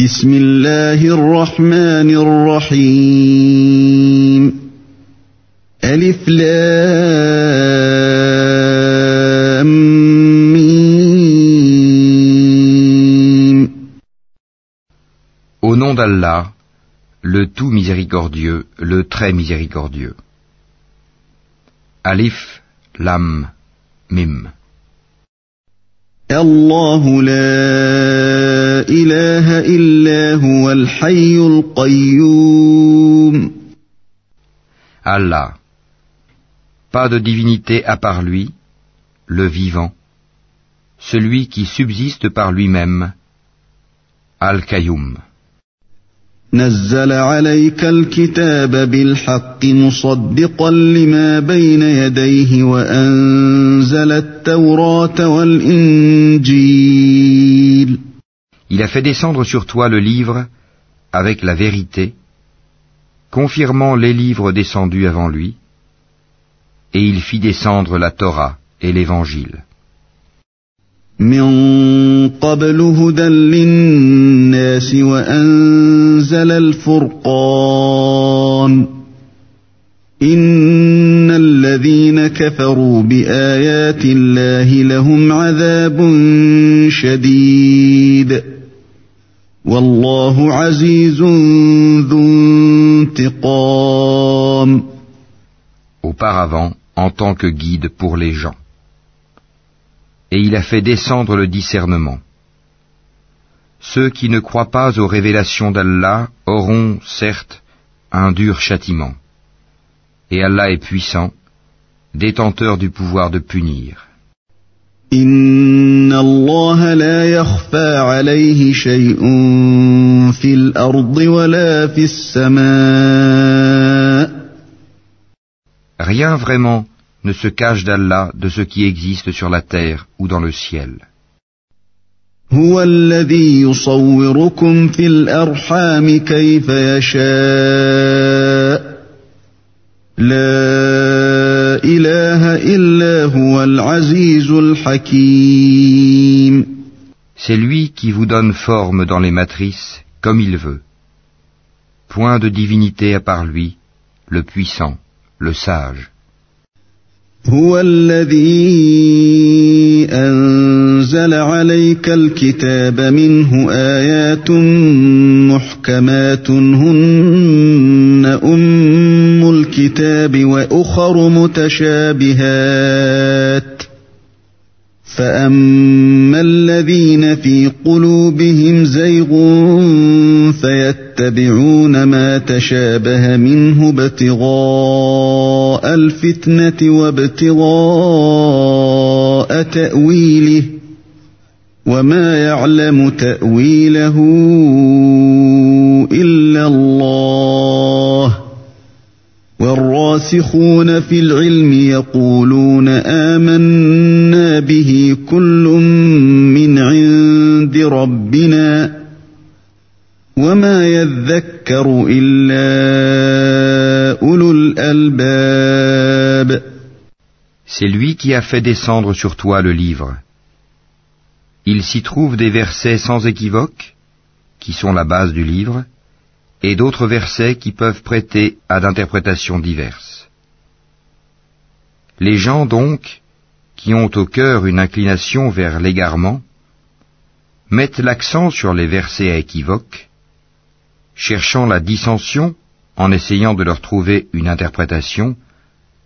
بسم الله الرحمن الرحيم ألف لام ميم Au nom d'Allah, le tout miséricordieux, le très miséricordieux. Alif, Lam, Mim. الله لا إله إلا هو الحي القيوم Allah. Pas de divinité à part lui, le vivant, celui qui subsiste par lui-même, Al-Qayyum. نزل عليك الكتاب بالحق مصدقا لما بين يديه وأنزل التوراة والإنجيل Il a fait descendre sur toi le livre avec la vérité, confirmant les livres descendus avant lui, et il fit descendre la Torah et l'Évangile. من قبل هدى للناس وأنزل الفرقان. إن الذين كفروا بآيات الله لهم عذاب شديد. والله عزيز ذو انتقام. Auparavant, en tant que guide pour les gens. Et il a fait descendre le discernement. Ceux qui ne croient pas aux révélations d'Allah auront, certes, un dur châtiment. Et Allah est puissant, détenteur du pouvoir de punir. Rien vraiment ne se cache d'Allah de ce qui existe sur la terre ou dans le ciel. C'est lui qui vous donne forme dans les matrices comme il veut. Point de divinité à part lui, le puissant, le sage. هو الذي أنزل عليك الكتاب منه آيات محكمات هن أم الكتاب وأخر متشابهات. فأما الذين في قلوبهم زيغ فيتبعون ما تشابه منه ابتغاء الفتنة وابتغاء تأويله وما يعلم تأويله إلا الله. والراسخون في العلم يقولون آمنا به كل من عند ربنا. وما يذكر إلا أولو الألباب C'est lui qui a fait descendre sur toi le livre. Il s'y trouve des versets sans équivoque, qui sont la base du livre, et d'autres versets qui peuvent prêter à d'interprétations diverses. Les gens donc, qui ont au cœur une inclination vers l'égarement, mettent l'accent sur les versets à équivoque, cherchant la dissension en essayant de leur trouver une interprétation,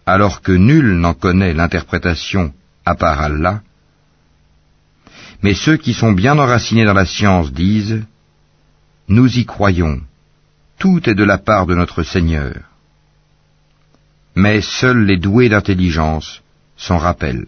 alors que nul n'en connaît l'interprétation à part Allah. Mais ceux qui sont bien enracinés dans la science disent, Nous y croyons, tout est de la part de notre Seigneur. Mais seuls les doués d'intelligence s'en rappellent.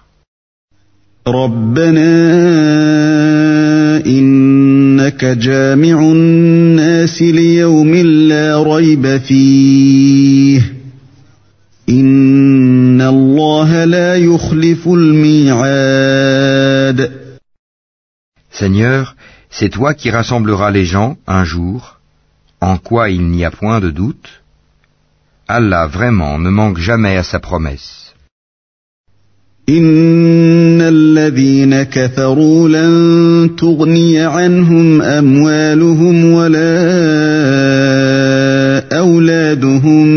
ربنا إنك إنك جامع الناس ليوم لا ريب فيه إن الله لا يخلف الميعاد Seigneur, c'est toi qui rassembleras les gens un jour, en quoi il n'y a point de doute. Allah vraiment ne manque jamais à sa promesse. إن الذين كفروا لن تغني عنهم أموالهم ولا أولادهم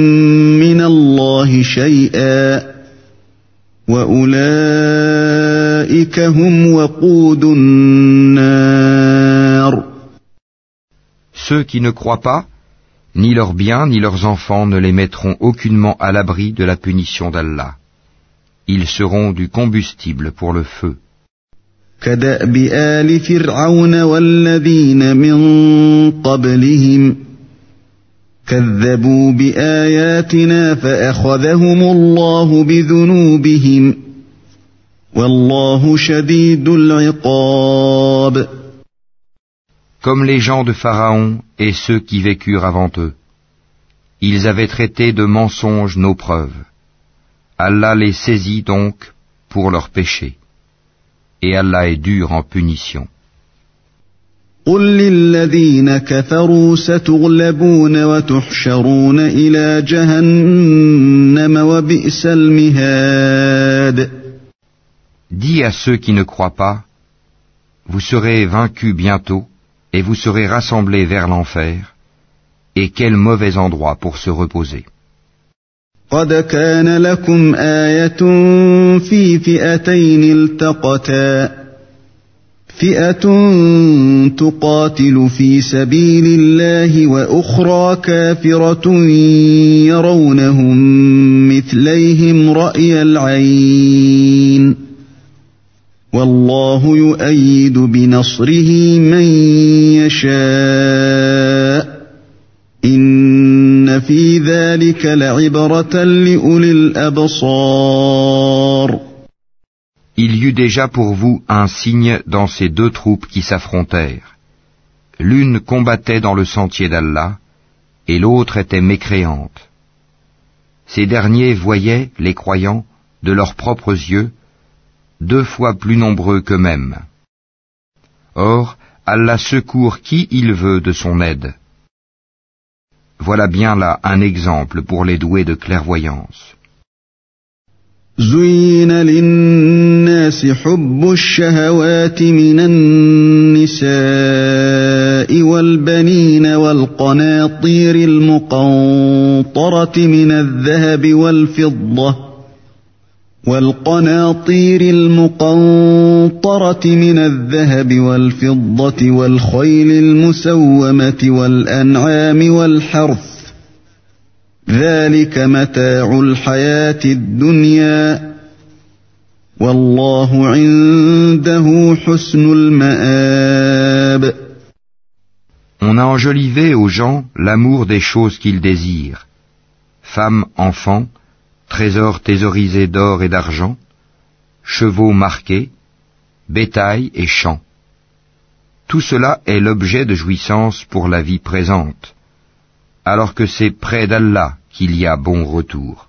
من الله شيئا وأولئك هم وقود النار Ceux qui ne croient pas, ni leurs biens ni leurs enfants ne les mettront aucunement à l'abri de la punition d'Allah. ils seront du combustible pour le feu. كدأب آل فرعون والذين من قبلهم كذبوا بآياتنا فأخذهم الله بذنوبهم والله شديد العقاب Comme les gens de Pharaon et ceux qui vécurent avant eux, ils avaient traité de mensonges nos preuves. Allah les saisit donc pour leurs péchés. Et Allah est dur en punition. Dis à ceux qui ne croient pas, vous serez vaincus bientôt et vous serez rassemblés vers l'enfer, et quel mauvais endroit pour se reposer. قد كان لكم آية في فئتين التقتا فئة تقاتل في سبيل الله وأخرى كافرة يرونهم مثليهم رأي العين والله يؤيد بنصره من يشاء Il y eut déjà pour vous un signe dans ces deux troupes qui s'affrontèrent. L'une combattait dans le sentier d'Allah, et l'autre était mécréante. Ces derniers voyaient, les croyants, de leurs propres yeux, deux fois plus nombreux qu'eux-mêmes. Or, Allah secourt qui il veut de son aide. Voilà bien là un exemple pour les doués de clairvoyance. زين للناس حب الشهوات من النساء والبنين والقناطير المقنطرة من الذهب والفضة والقناطير المقنطرة من الذهب والفضة والخيل المسومة والأنعام والحرث. ذلك متاع الحياة الدنيا. والله عنده حسن المآب. On a enjolivé aux gens l'amour des choses qu'ils désirent, femmes, enfants, trésors thésaurisés d'or et d'argent, chevaux marqués, bétail et champs. Tout cela est l'objet de jouissance pour la vie présente, alors que c'est près d'Allah qu'il y a bon retour.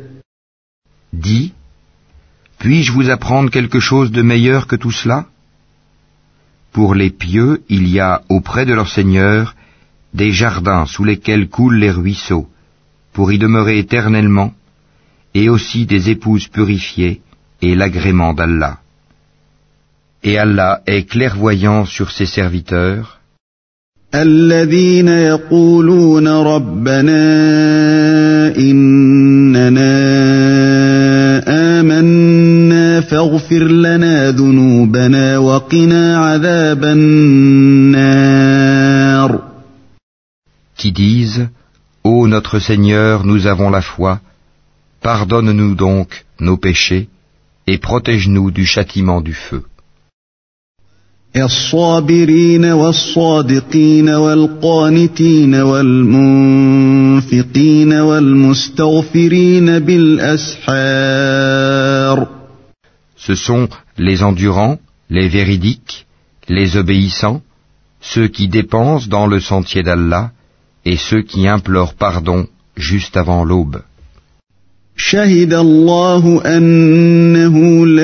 puis-je vous apprendre quelque chose de meilleur que tout cela? Pour les pieux, il y a auprès de leur Seigneur des jardins sous lesquels coulent les ruisseaux, pour y demeurer éternellement, et aussi des épouses purifiées et l'agrément d'Allah. Et Allah est clairvoyant sur ses serviteurs. فاغفر لنا ذنوبنا وقنا عذاب النار Qui disent Ô notre Seigneur, nous avons la foi, pardonne-nous donc nos péchés et protège-nous du châtiment du feu. الصابرين والصادقين والقانتين والمنفقين والمستغفرين بالأسحار Ce sont les endurants, les véridiques, les obéissants, ceux qui dépensent dans le sentier d'Allah et ceux qui implorent pardon juste avant l'aube. شهد الله أنه لا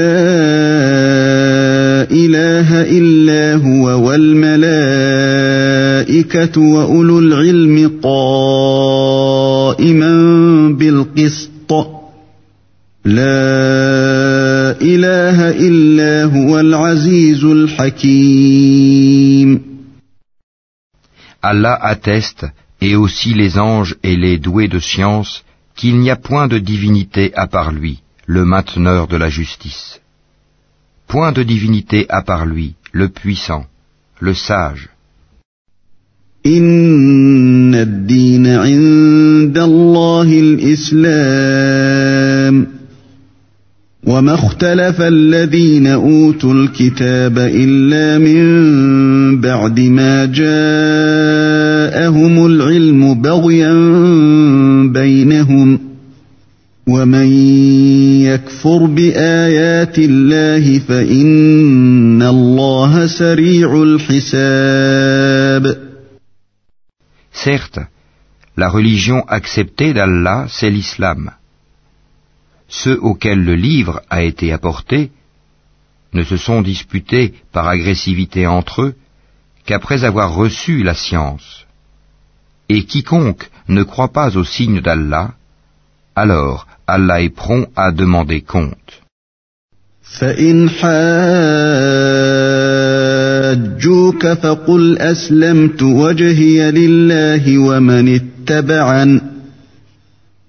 إله إلا هو والملائكة وأولو العلم قائما بالقسط لا إله إلا هو العزيز الحكيم Allah atteste, et aussi les anges et les doués de science, qu'il n'y a point de divinité à part lui, le mainteneur de la justice. Point de divinité à part lui, le puissant, le sage. إن الدين عند الله الإسلام وما اختلف الذين أوتوا الكتاب إلا من بعد ما جاءهم العلم بغيا بينهم ومن يكفر بآيات الله فإن الله سريع الحساب Certes, la religion acceptée d'Allah, c'est l'islam. Ceux auxquels le livre a été apporté ne se sont disputés par agressivité entre eux qu'après avoir reçu la science. Et quiconque ne croit pas au signe d'Allah, alors Allah est prompt à demander compte. فإن حاجوك فقل أسلمت وجهي لله ومن اتبعن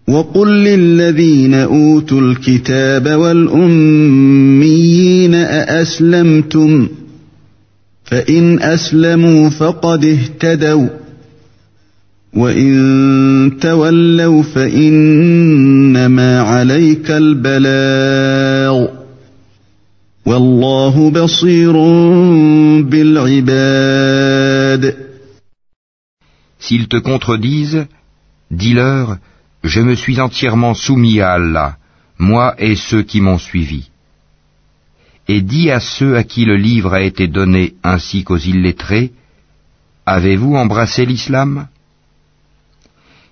وقل للذين أوتوا الكتاب والأميين أأسلمتم فإن أسلموا فقد اهتدوا وإن تولوا فإنما عليك البلاغ والله بصير بالعباد. S'ils te contredisent, dis-leur, je me suis entièrement soumis à Allah, moi et ceux qui m'ont suivi. Et dis à ceux à qui le livre a été donné ainsi qu'aux illettrés, avez-vous embrassé l'islam?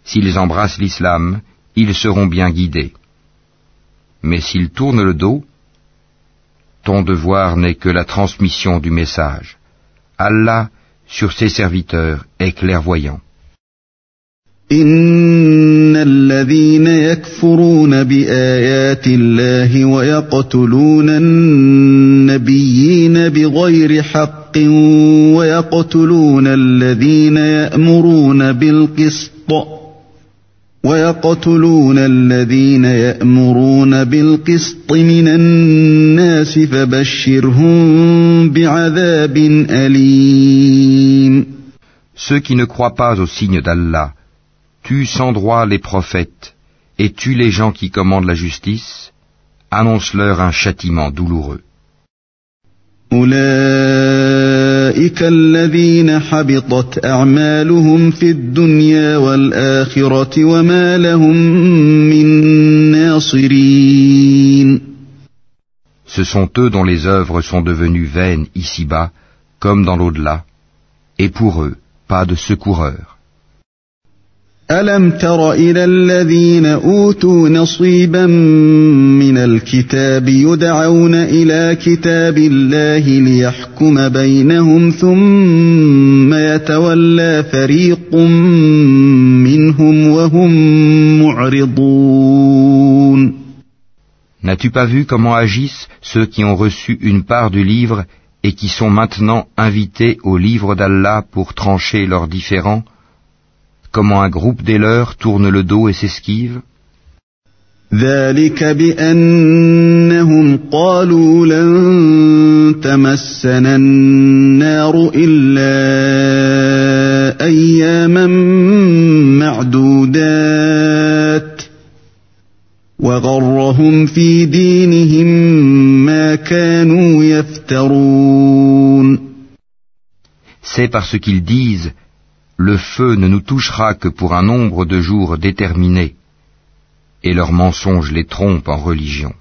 S'ils embrassent l'islam, ils seront bien guidés. Mais s'ils tournent le dos, ton devoir n'est que la transmission du message. Allah, sur ses serviteurs, est clairvoyant. إن الذين يكفرون بآيات الله ويقتلون النبيين بغير حق ويقتلون الذين يأمرون بالقسط ويقتلون الذين يأمرون بالقسط من الناس فبشرهم بعذاب أليم Ceux qui ne croient pas au signe d'Allah tuent sans droit les prophètes et tuent les gens qui commandent la justice, annonce-leur un châtiment douloureux. أولئك الذين حبطت أعمالهم في الدنيا والآخرة وما لهم من ناصرين Ce sont eux dont les œuvres sont devenues vaines ici-bas, comme dans l'au-delà, et pour eux, pas de secoureurs. ألم تر إلى الذين أوتوا نصيبا من الكتاب يدعون إلى كتاب الله ليحكم بينهم ثم يتولى فريق منهم وهم معرضون N'as-tu pas vu comment agissent ceux qui ont reçu une part du livre et qui sont maintenant invités au livre d'Allah pour trancher leurs différends Comment un groupe des leurs tourne le dos et s'esquive ذلك بأنهم قالوا لن تمسنا النار إلا أياما معدودات وغرهم في دينهم ما كانوا يفترون C'est parce qu'ils disent le feu ne nous touchera que pour un nombre de jours déterminé. et leurs mensonges les trompent en religion.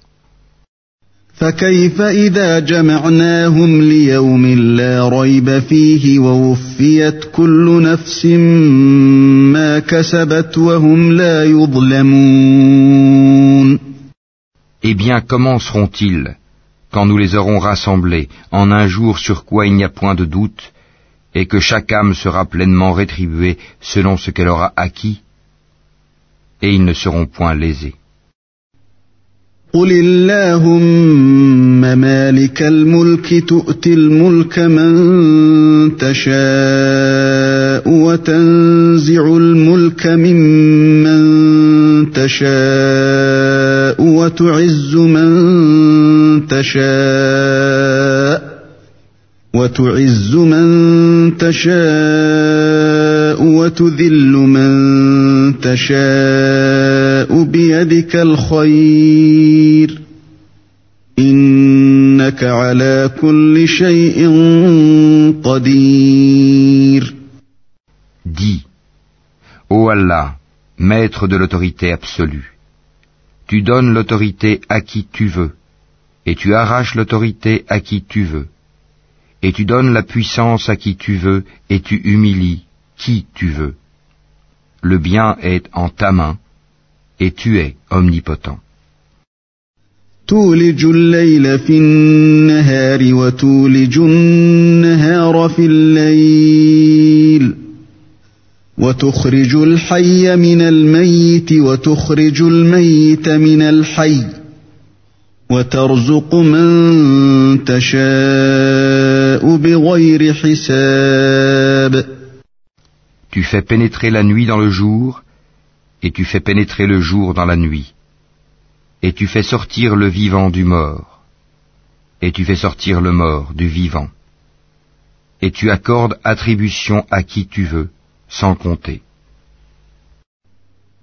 Eh bien, comment seront-ils quand nous les aurons rassemblés en un jour sur quoi il n'y a point de doute, et que chaque âme sera pleinement rétribuée selon ce qu'elle aura acquis et ils ne seront point lésés. قل اللهم مالك الملك تؤتي الملك من تشاء وتنزع الملك ممن تشاء وتعز من تشاء وتعز من تشاء وتذل من تشاء بيدك الخير انك على كل شيء قدير Dis, ô Allah, maître de l'autorité absolue, tu donnes l'autorité à qui tu veux, et tu arraches l'autorité à qui tu veux et tu donnes la puissance à qui tu veux, et tu humilies qui tu veux. Le bien est en ta main, et tu es omnipotent. تولج الليل في النهار وتولج النهار في الليل وتخرج الحي من الميت وتخرج الميت من الحي وترزق من تشاء Tu fais pénétrer la nuit dans le jour, et tu fais pénétrer le jour dans la nuit. Et tu fais sortir le vivant du mort, et tu fais sortir le mort du vivant. Et tu accordes attribution à qui tu veux, sans compter.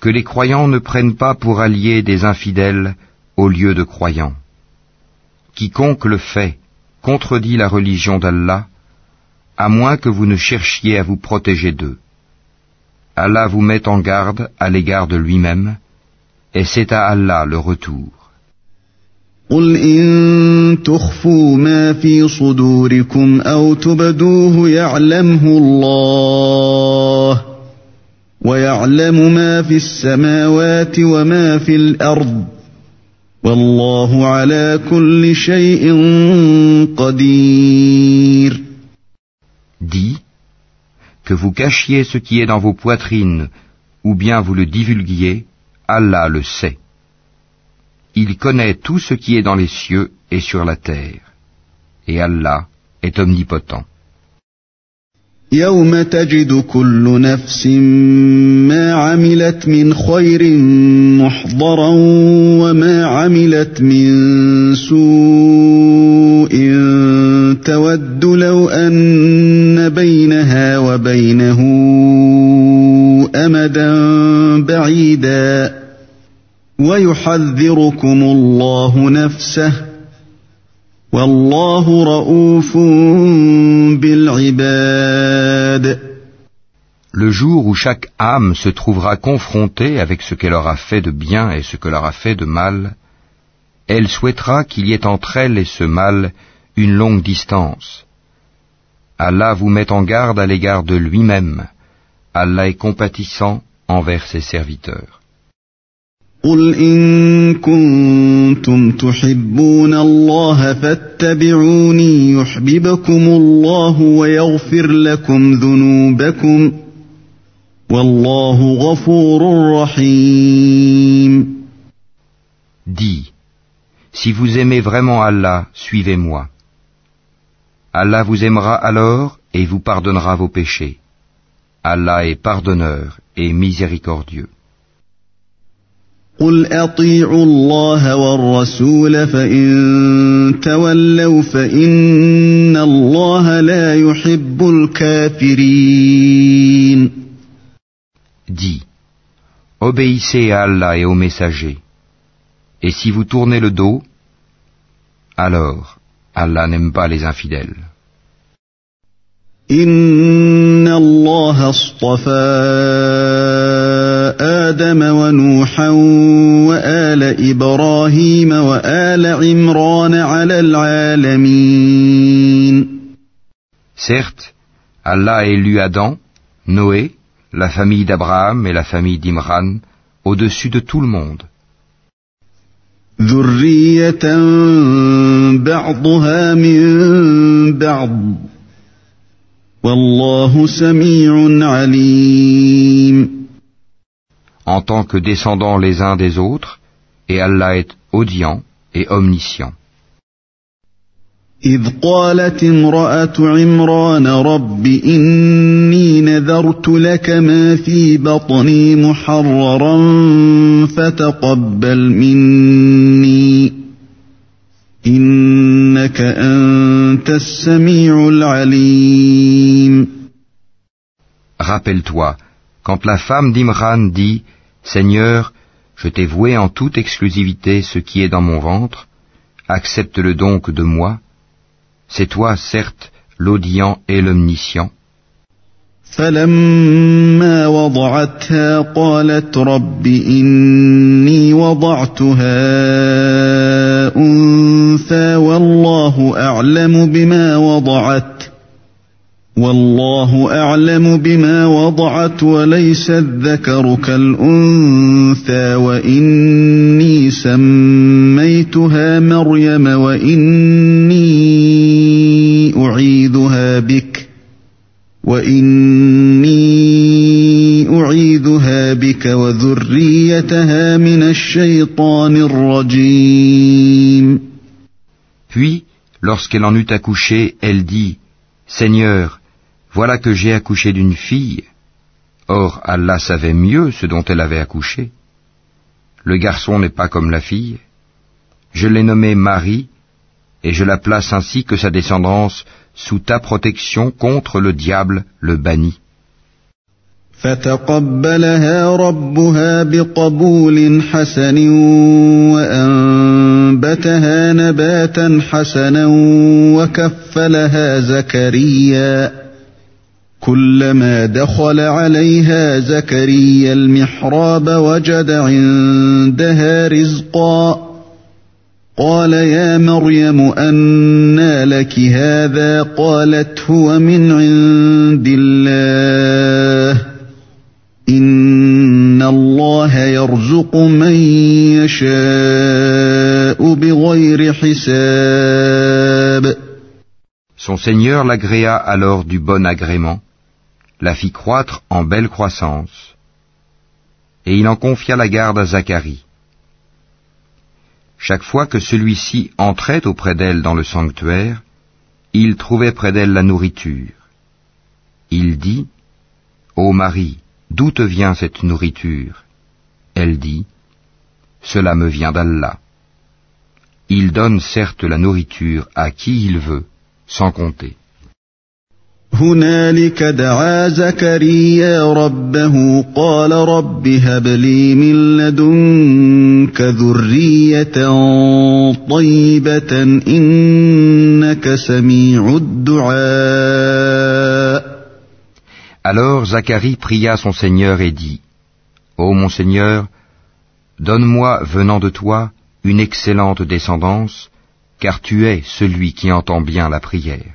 que les croyants ne prennent pas pour alliés des infidèles au lieu de croyants. Quiconque le fait contredit la religion d'Allah, à moins que vous ne cherchiez à vous protéger d'eux. Allah vous met en garde à l'égard de lui-même, et c'est à Allah le retour. قل إن تخفوا ما في صدوركم أو تبدوه يعلمه الله ويعلم ما في السماوات وما في الأرض والله على كل شيء قدير Dis que vous cachiez ce qui est dans vos poitrines ou bien vous le divulguiez, Allah le sait. Il connaît tout ce qui est dans les cieux et sur la terre. Et Allah est omnipotent. يوم تجد كل نفس ما عملت من خير محضرا وما عملت من سوء تود لو ان بينها وبينه امدا بعيدا ويحذركم الله نفسه Le jour où chaque âme se trouvera confrontée avec ce qu'elle aura fait de bien et ce qu'elle aura fait de mal, elle souhaitera qu'il y ait entre elle et ce mal une longue distance. Allah vous met en garde à l'égard de lui-même, Allah est compatissant envers ses serviteurs. قل إن كنتم تحبون الله فاتبعوني يحببكم الله ويغفر لكم ذنوبكم والله غفور رحيم Dis, si vous aimez vraiment Allah, suivez-moi. Allah vous aimera alors et vous pardonnera vos péchés. Allah est pardonneur et miséricordieux. قل اطيعوا الله والرسول فان تولوا فان الله لا يحب الكافرين Dis, obéissez à Allah et aux messagers. Et si vous tournez le dos, alors Allah n'aime pas les infidèles. ان الله اصطفى آدم ونوحا وال إبراهيم وال عمران على العالمين Certes, Allah a élu Adam, Noé, la famille d'Abraham et la famille d'Imran au-dessus de tout le monde. ذريه بعضها من بعض والله سميع عليم en tant que descendants les uns des autres, et Allah est audient et omniscient. إذ قالت امرأة عمران رب إني نذرت لك ما في بطني محررا فتقبل مني إنك أنت السميع العليم Rappelle-toi, quand la femme d'Imran dit Seigneur, je t'ai voué en toute exclusivité ce qui est dans mon ventre, accepte-le donc de moi. C'est toi, certes, l'audient et l'omniscient. فلما وضعتها قالت رب إني وضعتها أنثى والله أعلم بما وضعت والله أعلم بما وضعت وليس الذكر كالأنثى وإني سميتها مريم وإني أعيذها بك وإني أعيذها بك وذريتها من الشيطان الرجيم. Puis, lorsqu'elle en eut accouché, elle dit Seigneur, voilà que j'ai accouché d'une fille. Or, Allah savait mieux ce dont elle avait accouché. Le garçon n'est pas comme la fille. Je l'ai nommée Marie, et je la place ainsi que sa descendance sous ta protection contre le diable, le banni. فتقبلها ربها بقبول حسن وأنبتها نباتا حسنا وكفلها زكريا كلما دخل عليها زكريا المحراب وجد عندها رزقا. قال يا مريم أنى لك هذا؟ قالت هو من عند الله. إن الله يرزق من يشاء بغير حساب. Son Seigneur l'agréa alors du bon agrément, la fit croître en belle croissance, et il en confia la garde à Zacharie. Chaque fois que celui-ci entrait auprès d'elle dans le sanctuaire, il trouvait près d'elle la nourriture. Il dit, Ô Marie, d'où te vient cette nourriture? Elle dit, Cela me vient d'Allah. Il donne certes la nourriture à qui il veut, sans compter. هنالك دعا زكريا ربه قال رب هب لي من لدنك ذرية طيبة إنك سميع الدعاء Alors Zacharie pria son Seigneur et dit, Ô mon Seigneur, donne-moi, venant de toi, une excellente descendance, car tu es celui qui entend bien la prière.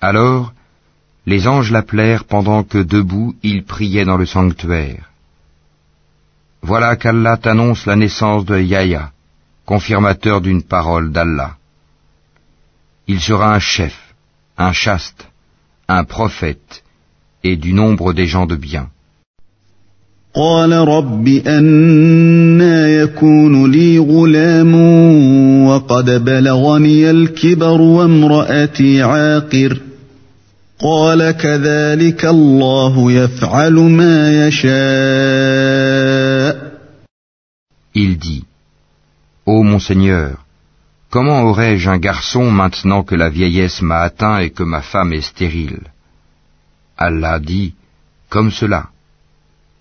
Alors, les anges l'appelèrent pendant que debout il priait dans le sanctuaire. Voilà qu'Allah t'annonce la naissance de Yahya confirmateur d'une parole d'Allah. Il sera un chef, un chaste, un prophète, et du nombre des gens de bien. Il dit Ô mon Seigneur, comment aurais-je un garçon maintenant que la vieillesse m'a atteint et que ma femme est stérile? Allah dit, comme cela.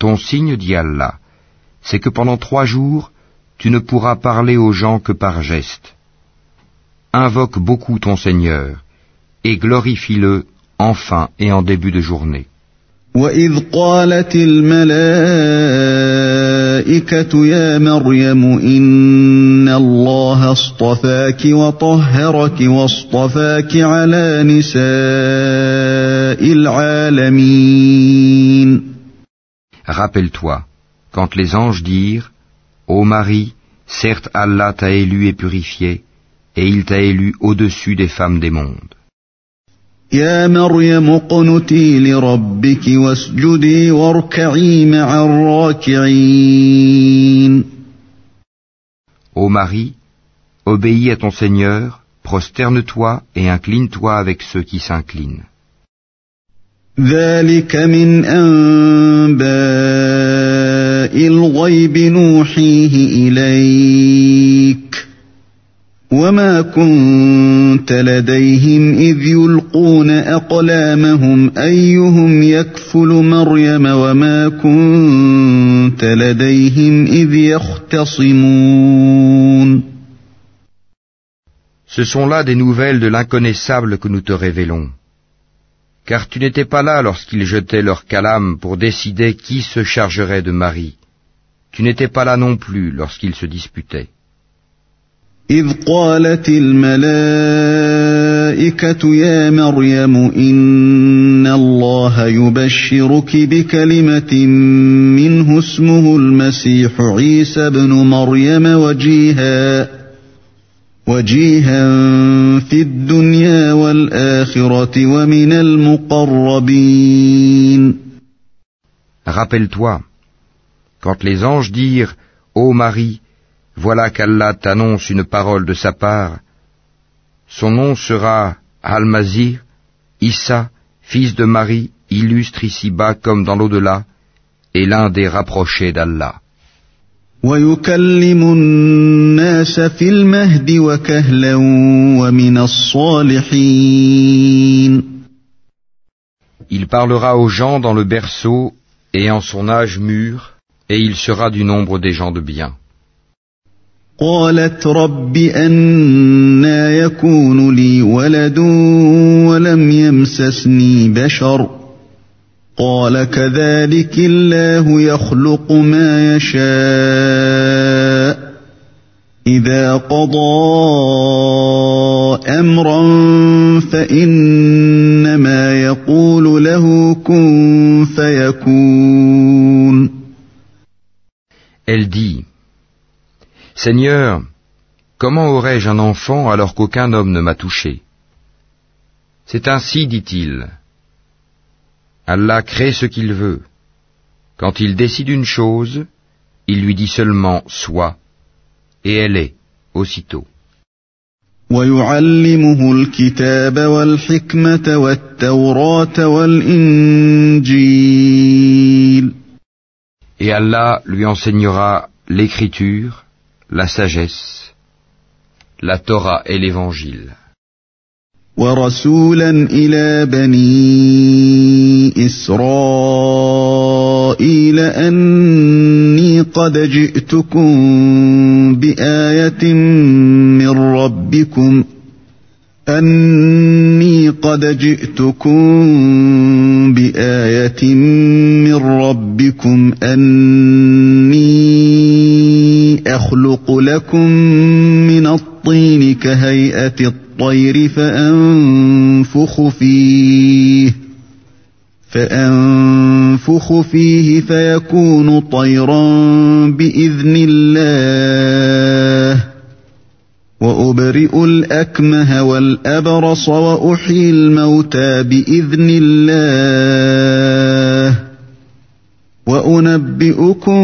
Ton signe, dit Allah, c'est que pendant trois jours, tu ne pourras parler aux gens que par geste. Invoque beaucoup ton Seigneur, et glorifie-le enfin et en début de journée. الملائكة يا مريم إن الله اصطفاك وطهرك واصطفاك على نساء العالمين Rappelle-toi, quand les anges dirent Ô Marie, certes Allah t'a élu et purifié, et il t'a élu au-dessus des femmes des mondes. Ô Marie, obéis à ton Seigneur, prosterne-toi et incline-toi avec ceux qui s'inclinent. ذلك من أنباء الغيب نوحيه إليك وما كنت لديهم إذ يلقون أقلامهم أيهم يكفل مريم وما كنت لديهم إذ يختصمون Ce sont là des nouvelles de l'inconnaissable que nous te révélons. Car tu n'étais pas là lorsqu'ils jetaient leur calame pour décider qui se chargerait de Marie. Tu n'étais pas là non plus lorsqu'ils se disputaient. إذ قالت الملائكة يا مريم إن الله يبشرك بكلمة منه اسمه المسيح عيسى بن مريم وجيها وجيها في الدنيا والآخرة ومن المقربين Rappelle-toi, quand les anges dirent, Ô Marie, Voilà qu'Allah t'annonce une parole de sa part. Son nom sera Al-Mazir, Issa, fils de Marie, illustre ici-bas comme dans l'au-delà, et l'un des rapprochés d'Allah. Il parlera aux gens dans le berceau et en son âge mûr, et il sera du nombre des gens de bien. قالت رب أنا يكون لي ولد ولم يمسسني بشر قال كذلك الله يخلق ما يشاء إذا قضى أمرا فإنما يقول له كن فيكون Elle dit Seigneur, comment aurais-je un enfant alors qu'aucun homme ne m'a touché C'est ainsi, dit-il. Allah crée ce qu'il veut. Quand il décide une chose, il lui dit seulement Sois, et elle est, aussitôt. Et Allah lui enseignera l'écriture, la sagesse, la Torah et l'évangile. ورسولا إلى بني إسرائيل أني قد جئتكم بآية من ربكم أني قد جئتكم بآية من ربكم أني أخلق لكم من الطين كهيئة الطين الطير فأنفخ فيه. فأنفخ فيه فيكون طيرا بإذن الله. وأبرئ الأكمه والأبرص وأحيي الموتى بإذن الله. وأنبئكم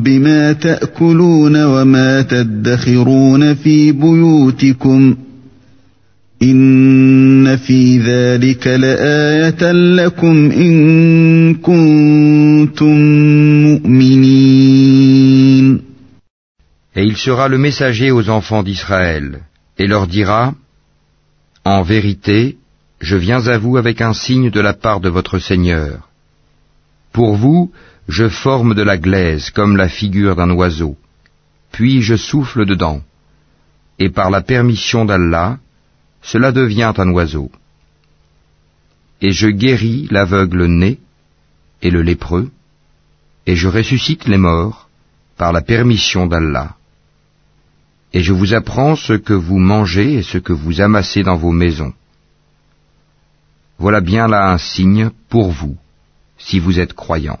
بما تأكلون وما تدخرون في بيوتكم. إن في ذلك لآية لكم إن كنتم مؤمنين Et il sera le messager aux enfants d'Israël, et leur dira, En vérité, je viens à vous avec un signe de la part de votre Seigneur. Pour vous, je forme de la glaise comme la figure d'un oiseau, puis je souffle dedans, et par la permission d'Allah, cela devient un oiseau. Et je guéris l'aveugle né et le lépreux, et je ressuscite les morts par la permission d'Allah et je vous apprends ce que vous mangez et ce que vous amassez dans vos maisons. Voilà bien là un signe pour vous, si vous êtes croyants.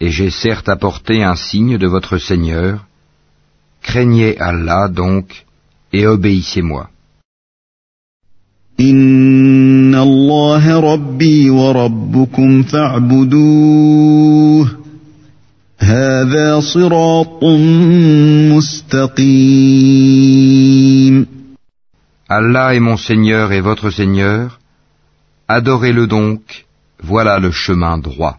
Et j'ai certes apporté un signe de votre Seigneur, craignez Allah donc, et obéissez-moi. Allah est mon Seigneur et votre Seigneur, adorez-le donc, voilà le chemin droit.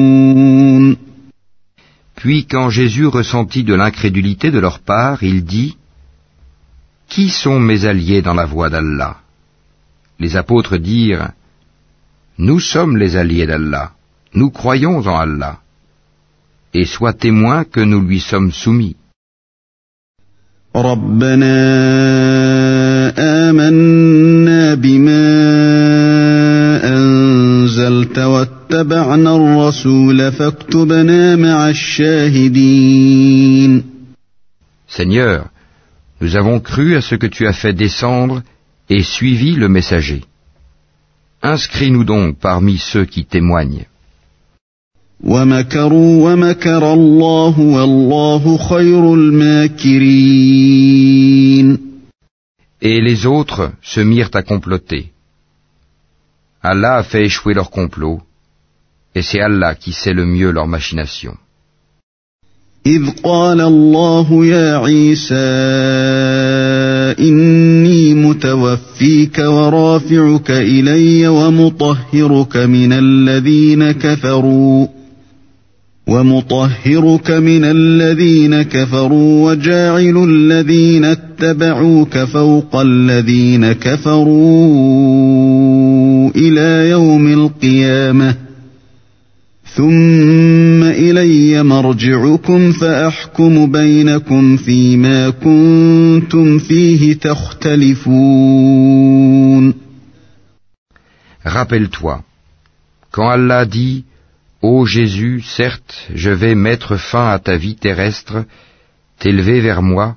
Puis quand Jésus ressentit de l'incrédulité de leur part, il dit Qui sont mes alliés dans la voie d'Allah? Les apôtres dirent, Nous sommes les alliés d'Allah, nous croyons en Allah, et sois témoin que nous lui sommes soumis. Seigneur, nous avons cru à ce que tu as fait descendre et suivi le messager. Inscris-nous donc parmi ceux qui témoignent. Et les autres se mirent à comploter. Allah a fait échouer leur complot, et c'est Allah qui sait le mieux leur machination. إذ قال الله يا عيسى إني متوفيك ورافعك إلي ومطهرك من الذين كفروا ومطهرك من الذين كفروا وجاعل الذين اتبعوك فوق الذين كفروا إلى يوم القيامة ثم إلي مرجعكم فأحكم بينكم فيما كنتم فيه تختلفون Rappelle-toi, quand Allah dit Ô Jésus, certes, je vais mettre fin à ta vie terrestre, t'élever vers moi,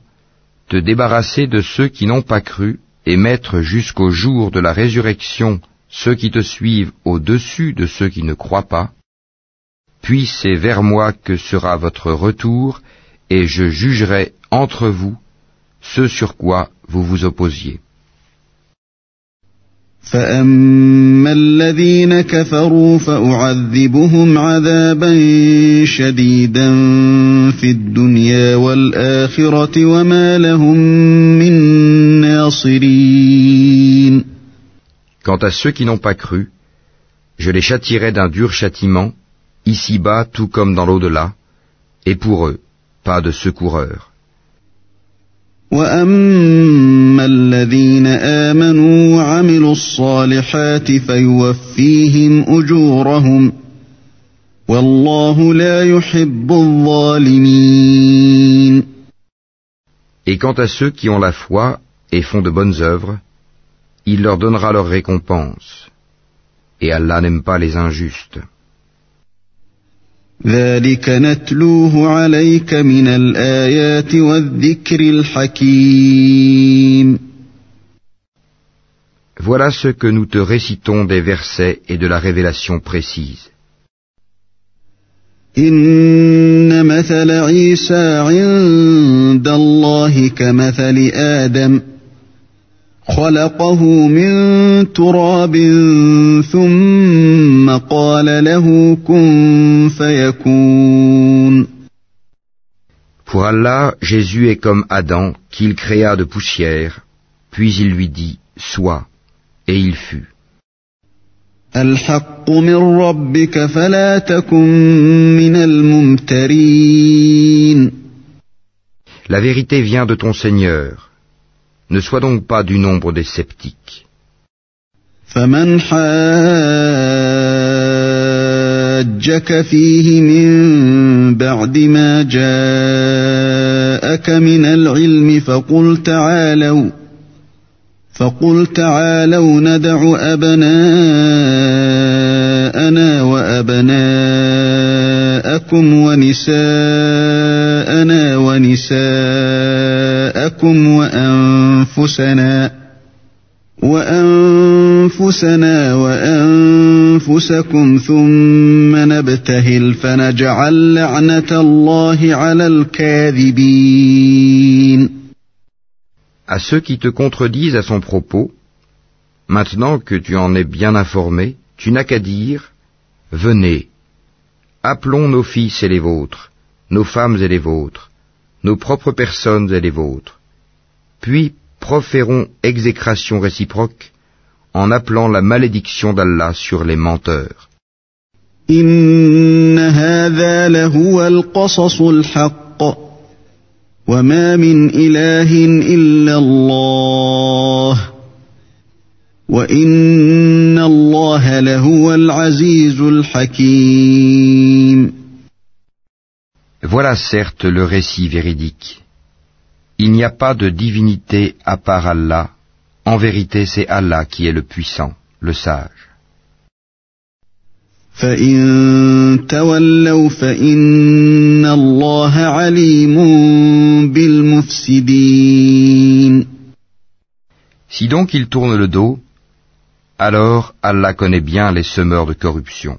te débarrasser de ceux qui n'ont pas cru, et mettre jusqu'au jour de la résurrection ceux qui te suivent au-dessus de ceux qui ne croient pas, puis c'est vers moi que sera votre retour, et je jugerai entre vous ce sur quoi vous vous opposiez. فأما الذين كفروا فأعذبهم عذابا شديدا في الدنيا والآخرة وما لهم من ناصرين Quant à ceux qui n'ont pas cru, je les châtirai d'un dur châtiment, ici-bas tout comme dans l'au-delà, et pour eux, pas de secoureurs. واما الذين امنوا وعملوا الصالحات فيوفيهم اجورهم والله لا يحب الظالمين Et quant à ceux qui ont la foi et font de bonnes œuvres, il leur donnera leur récompense. Et Allah n'aime pas les injustes. ذلك نتلوه عليك من الآيات والذكر الحكيم Voilà ce que nous te récitons des versets et de la révélation précise. إن مثل عيسى عند الله كمثل آدم خلقه من تراب ثم قال له كن فيكون Pour Allah, Jésus est comme Adam, qu'il créa de poussière, puis il lui dit, Sois, et il fut. الحق من ربك فلا تكن من الممترين La vérité vient de ton Seigneur. Ne sois donc pas du nombre des sceptiques. فمن حاجك فيه من بعد ما جاءك من العلم فقل تعالوا فقل تعالوا ندع أبناءنا وأبناءكم ونساءنا ونساءكم وأنفسنا وأنفسنا وأنفسكم ثم نبتهل فنجعل لعنة الله على الكاذبين À ceux qui te contredisent à son propos, maintenant que tu en es bien informé, tu n'as qu'à dire, Venez, appelons nos fils et les vôtres, nos femmes et les vôtres, nos propres personnes et les vôtres. Puis proférons exécration réciproque en appelant la malédiction d'Allah sur les menteurs. إن هذا لهو القصص الحق وما من إله إلا الله وإن الله لهو العزيز الحكيم Voilà certes le récit véridique. Il n'y a pas de divinité à part Allah. En vérité, c'est Allah qui est le puissant, le sage. Si donc il tourne le dos, alors Allah connaît bien les semeurs de corruption.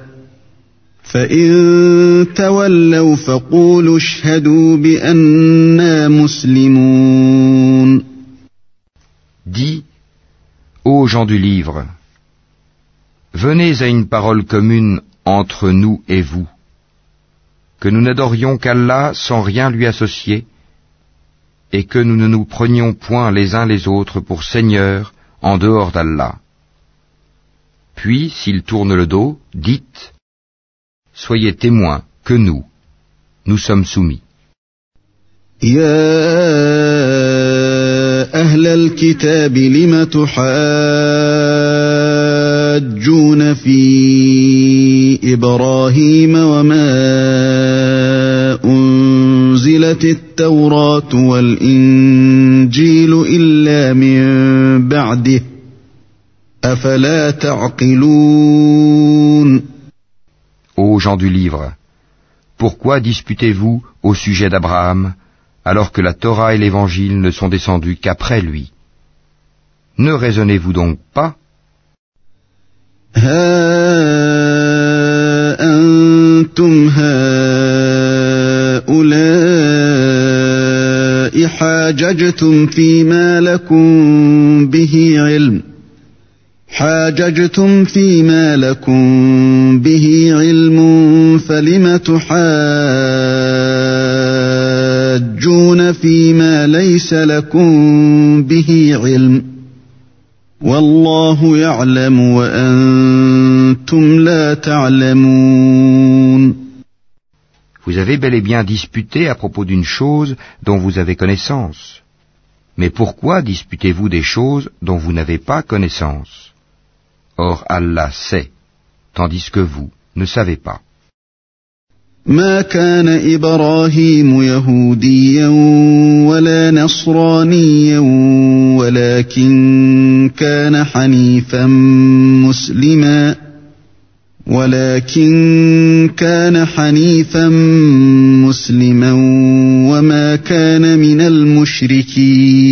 فإن تولوا فقولوا اشهدوا بأننا مسلمون Dis, ô gens du livre, venez à une parole commune entre nous et vous, que nous n'adorions qu'Allah sans rien lui associer, et que nous ne nous prenions point les uns les autres pour seigneurs en dehors d'Allah. Puis, s'ils tournent le dos, dites, Soyez témoins que nous, nous sommes soumis. يا أهل الكتاب لم تحاجون في إبراهيم وما أنزلت التوراة والإنجيل إلا من بعده أفلا تعقلون ۖ Ô gens du livre, pourquoi disputez-vous au sujet d'Abraham alors que la Torah et l'Évangile ne sont descendus qu'après lui Ne raisonnez-vous donc pas ها أنتم هؤلاء حاججتم فيما لكم به علم حاججتم فيما لكم به علم فلم تحاجون فيما ليس لكم به علم والله يعلم وأنتم لا تعلمون Vous avez bel et bien disputé à propos d'une chose dont vous avez connaissance. Mais pourquoi disputez-vous des choses dont vous n'avez pas connaissance Or Allah sait, tandis que vous ne savez pas. ما كان إبراهيم يهوديا ولا نصرانيا ولكن كان حنيفا مسلما ولكن كان حنيفا مسلما وما كان من المشركين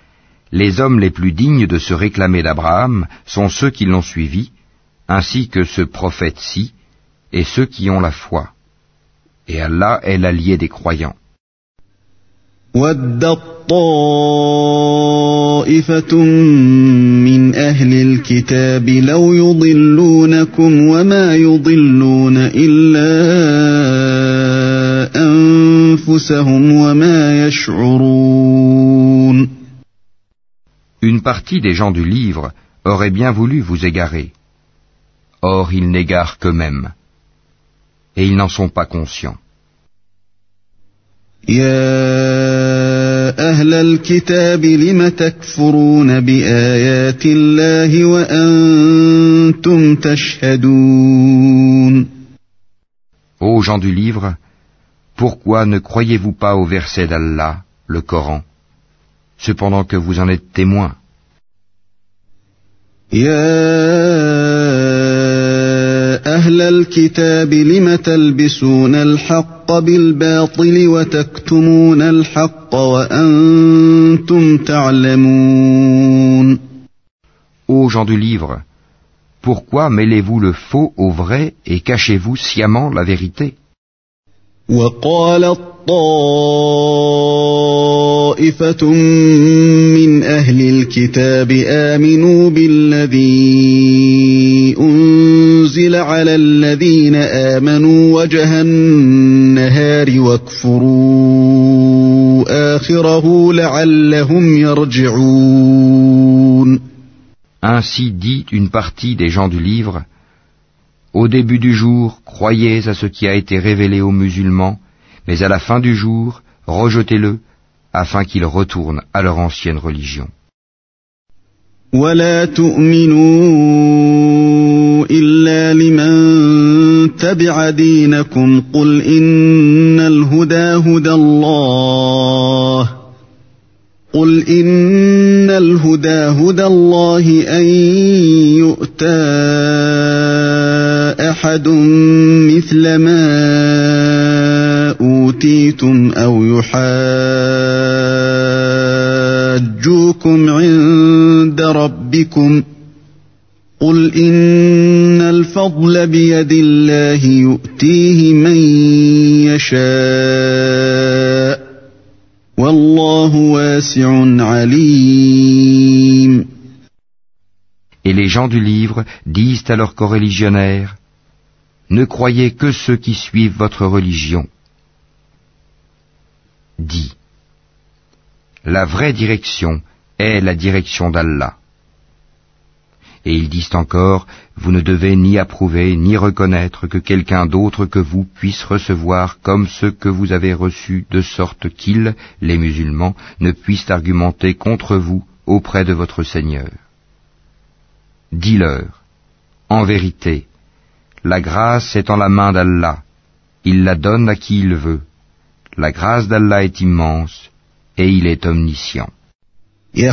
les hommes les plus dignes de se réclamer d'Abraham sont ceux qui l'ont suivi, ainsi que ce prophète-ci, et ceux qui ont la foi. Et Allah est l'allié des croyants Une partie des gens du livre aurait bien voulu vous égarer. Or ils n'égarent qu'eux-mêmes. Et ils n'en sont pas conscients. يا أهل الكتاب لم تكفرون بآيات الله وأنتم تشهدون Ô gens du livre, pourquoi ne croyez-vous pas au verset d'Allah, le Coran, cependant que vous en êtes témoins أهل الكتاب لم تلبسون الحق بالباطل وتكتمون الحق وأنتم تعلمون Ô gens du livre, pourquoi mêlez-vous le faux au vrai et cachez-vous sciemment la vérité وقالت طائفة من أهل الكتاب آمنوا بالذي أنزل على الذين آمنوا وجه النهار واكفروا آخره لعلهم يرجعون Ainsi dit une partie des gens du livre, Au début du jour, croyez à ce qui a été révélé aux musulmans, mais à la fin du jour, rejetez-le, afin qu'ils retournent à leur ancienne religion. ولا تؤمنوا إلا لمن تبع دينكم قل إن الهدى هدى الله قل إن الهدى هدى الله أن يؤتى أحد مثل ما أوتيتم أو يحاجوكم عند ربكم قل إن الفضل بيد الله يؤتيه من يشاء والله واسع عليم Et les gens du livre disent à leurs coreligionnaires, Ne croyez que ceux qui suivent votre religion. Dis, la vraie direction est la direction d'Allah. Et ils disent encore, vous ne devez ni approuver ni reconnaître que quelqu'un d'autre que vous puisse recevoir comme ceux que vous avez reçus, de sorte qu'ils, les musulmans, ne puissent argumenter contre vous auprès de votre Seigneur. Dis-leur, en vérité, la grâce est en la main d'Allah, il la donne à qui il veut. La grâce d'Allah est immense et il est omniscient. Il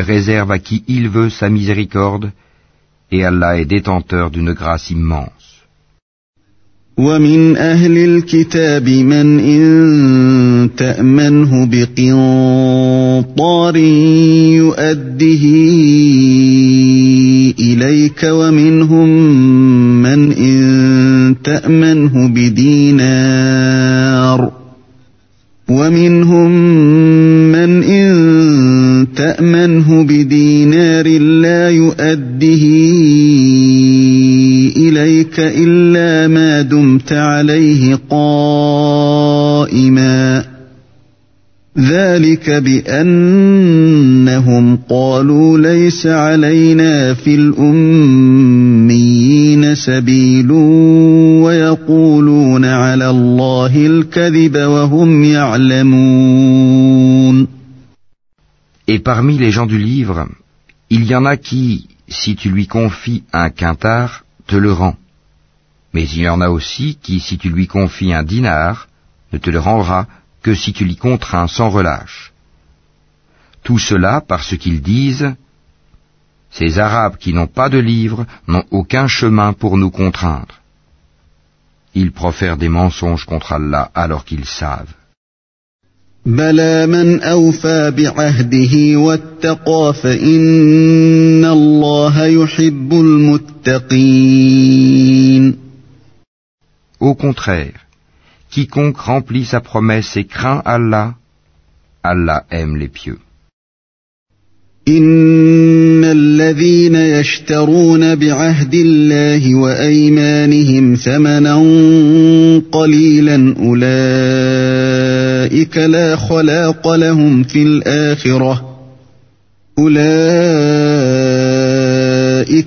réserve à qui il veut sa miséricorde et Allah est détenteur d'une grâce immense. ومن أهل الكتاب من إن تأمنه بقنطار يؤده إليك ومنهم من إن تأمنه بدينار ومنهم من إن تأمنه بدينار لا يؤده إليك إلا ما دمت عليه قائما ذلك بأنهم قالوا ليس علينا في الأميين سبيل ويقولون على الله الكذب وهم يعلمون Et parmi les gens du livre, il y en a qui, si tu lui confies un quintard, te le rend. Mais il y en a aussi qui, si tu lui confies un dinar, ne te le rendra que si tu l'y contrains sans relâche. Tout cela parce qu'ils disent Ces Arabes qui n'ont pas de livre n'ont aucun chemin pour nous contraindre. Ils profèrent des mensonges contre Allah alors qu'ils savent. بلى من أوفى بعهده واتقى فإن الله يحب المتقين Au contraire, quiconque remplit sa promesse et craint Allah, Allah aime les pieux. إن الذين يشترون بعهد الله وأيمانهم ثمنا قليلا أولئك لا خلاق لهم في الآخرة أولئك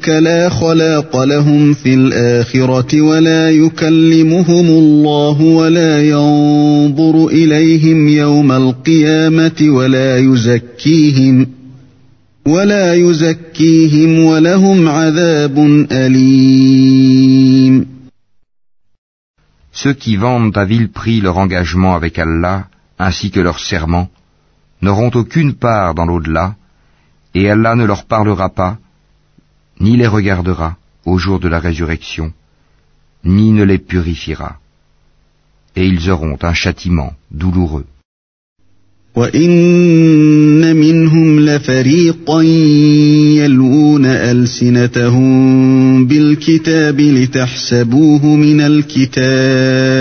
لا خلاق لهم في الآخرة ولا يكلمهم الله ولا ينظر إليهم يوم القيامة ولا يزكيهم ۖ ولا يزكيهم ولهم عذاب أليم Ceux qui vendent à vil prix leur engagement avec Allah, ainsi que leur serment, n'auront aucune part dans l'au-delà, et Allah ne leur parlera pas, ni les regardera au jour de la résurrection, ni ne les purifiera. Et ils auront un châtiment douloureux. وإن منهم لفريقا يلوون ألسنتهم بالكتاب لتحسبوه من الكتاب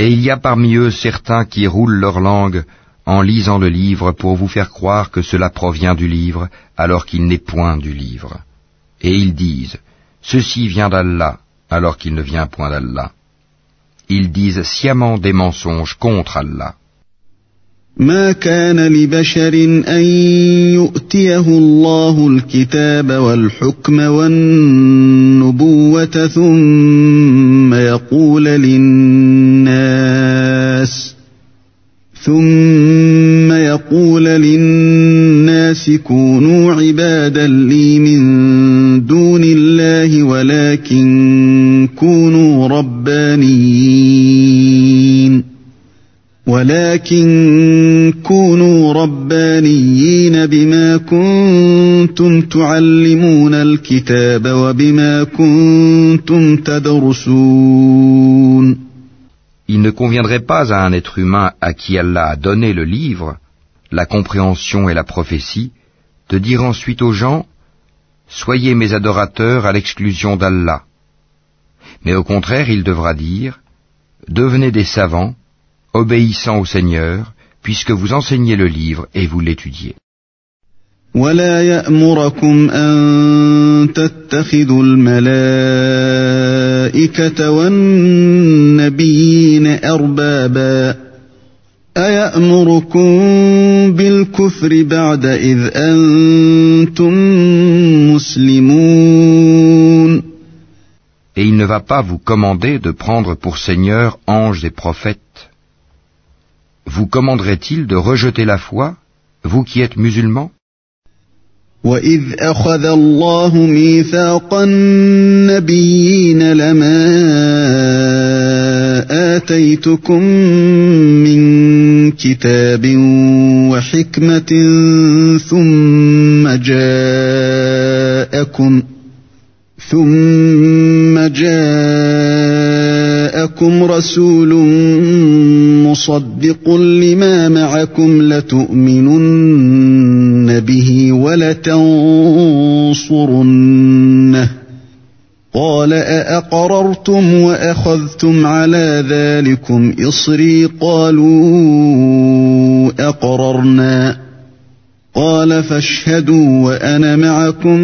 Et il y a parmi eux certains qui roulent leur langue en lisant le livre pour vous faire croire que cela provient du livre alors qu'il n'est point du livre. Et ils disent, Ceci vient d'Allah alors qu'il ne vient point d'Allah. Ils disent sciemment des mensonges contre Allah. ما كان لبشر أن يؤتيه الله الكتاب والحكم والنبوة ثم يقول للناس ثم يقول للناس كونوا عبادا لي من دون الله ولكن كونوا ربانيين. ولكن كونوا ربانيين بما كنتم تعلمون الكتاب وبما كنتم تدرسون Il ne conviendrait pas à un être humain à qui Allah a donné le livre, la compréhension et la prophétie, de dire ensuite aux gens Soyez mes adorateurs à l'exclusion d'Allah. Mais au contraire, il devra dire Devenez des savants, obéissant au Seigneur, puisque vous enseignez le livre et vous l'étudiez. ولا يأمركم أن تتخذوا الملائكة والنبيين أربابا أيأمركم بالكفر بعد إذ أنتم مسلمون Et il ne va pas vous commander de prendre pour Seigneur anges et prophètes. Vous commanderait-il de rejeter la foi, vous qui êtes musulmans وإذ أخذ الله ميثاق النبيين لما آتيتكم من كتاب وحكمة ثم جاءكم ثم جاءكم رسول مصدق لما معكم لتؤمنن به ولتنصرنه. قال أأقررتم وأخذتم على ذلكم إصري؟ قالوا أقررنا. قال فاشهدوا وأنا معكم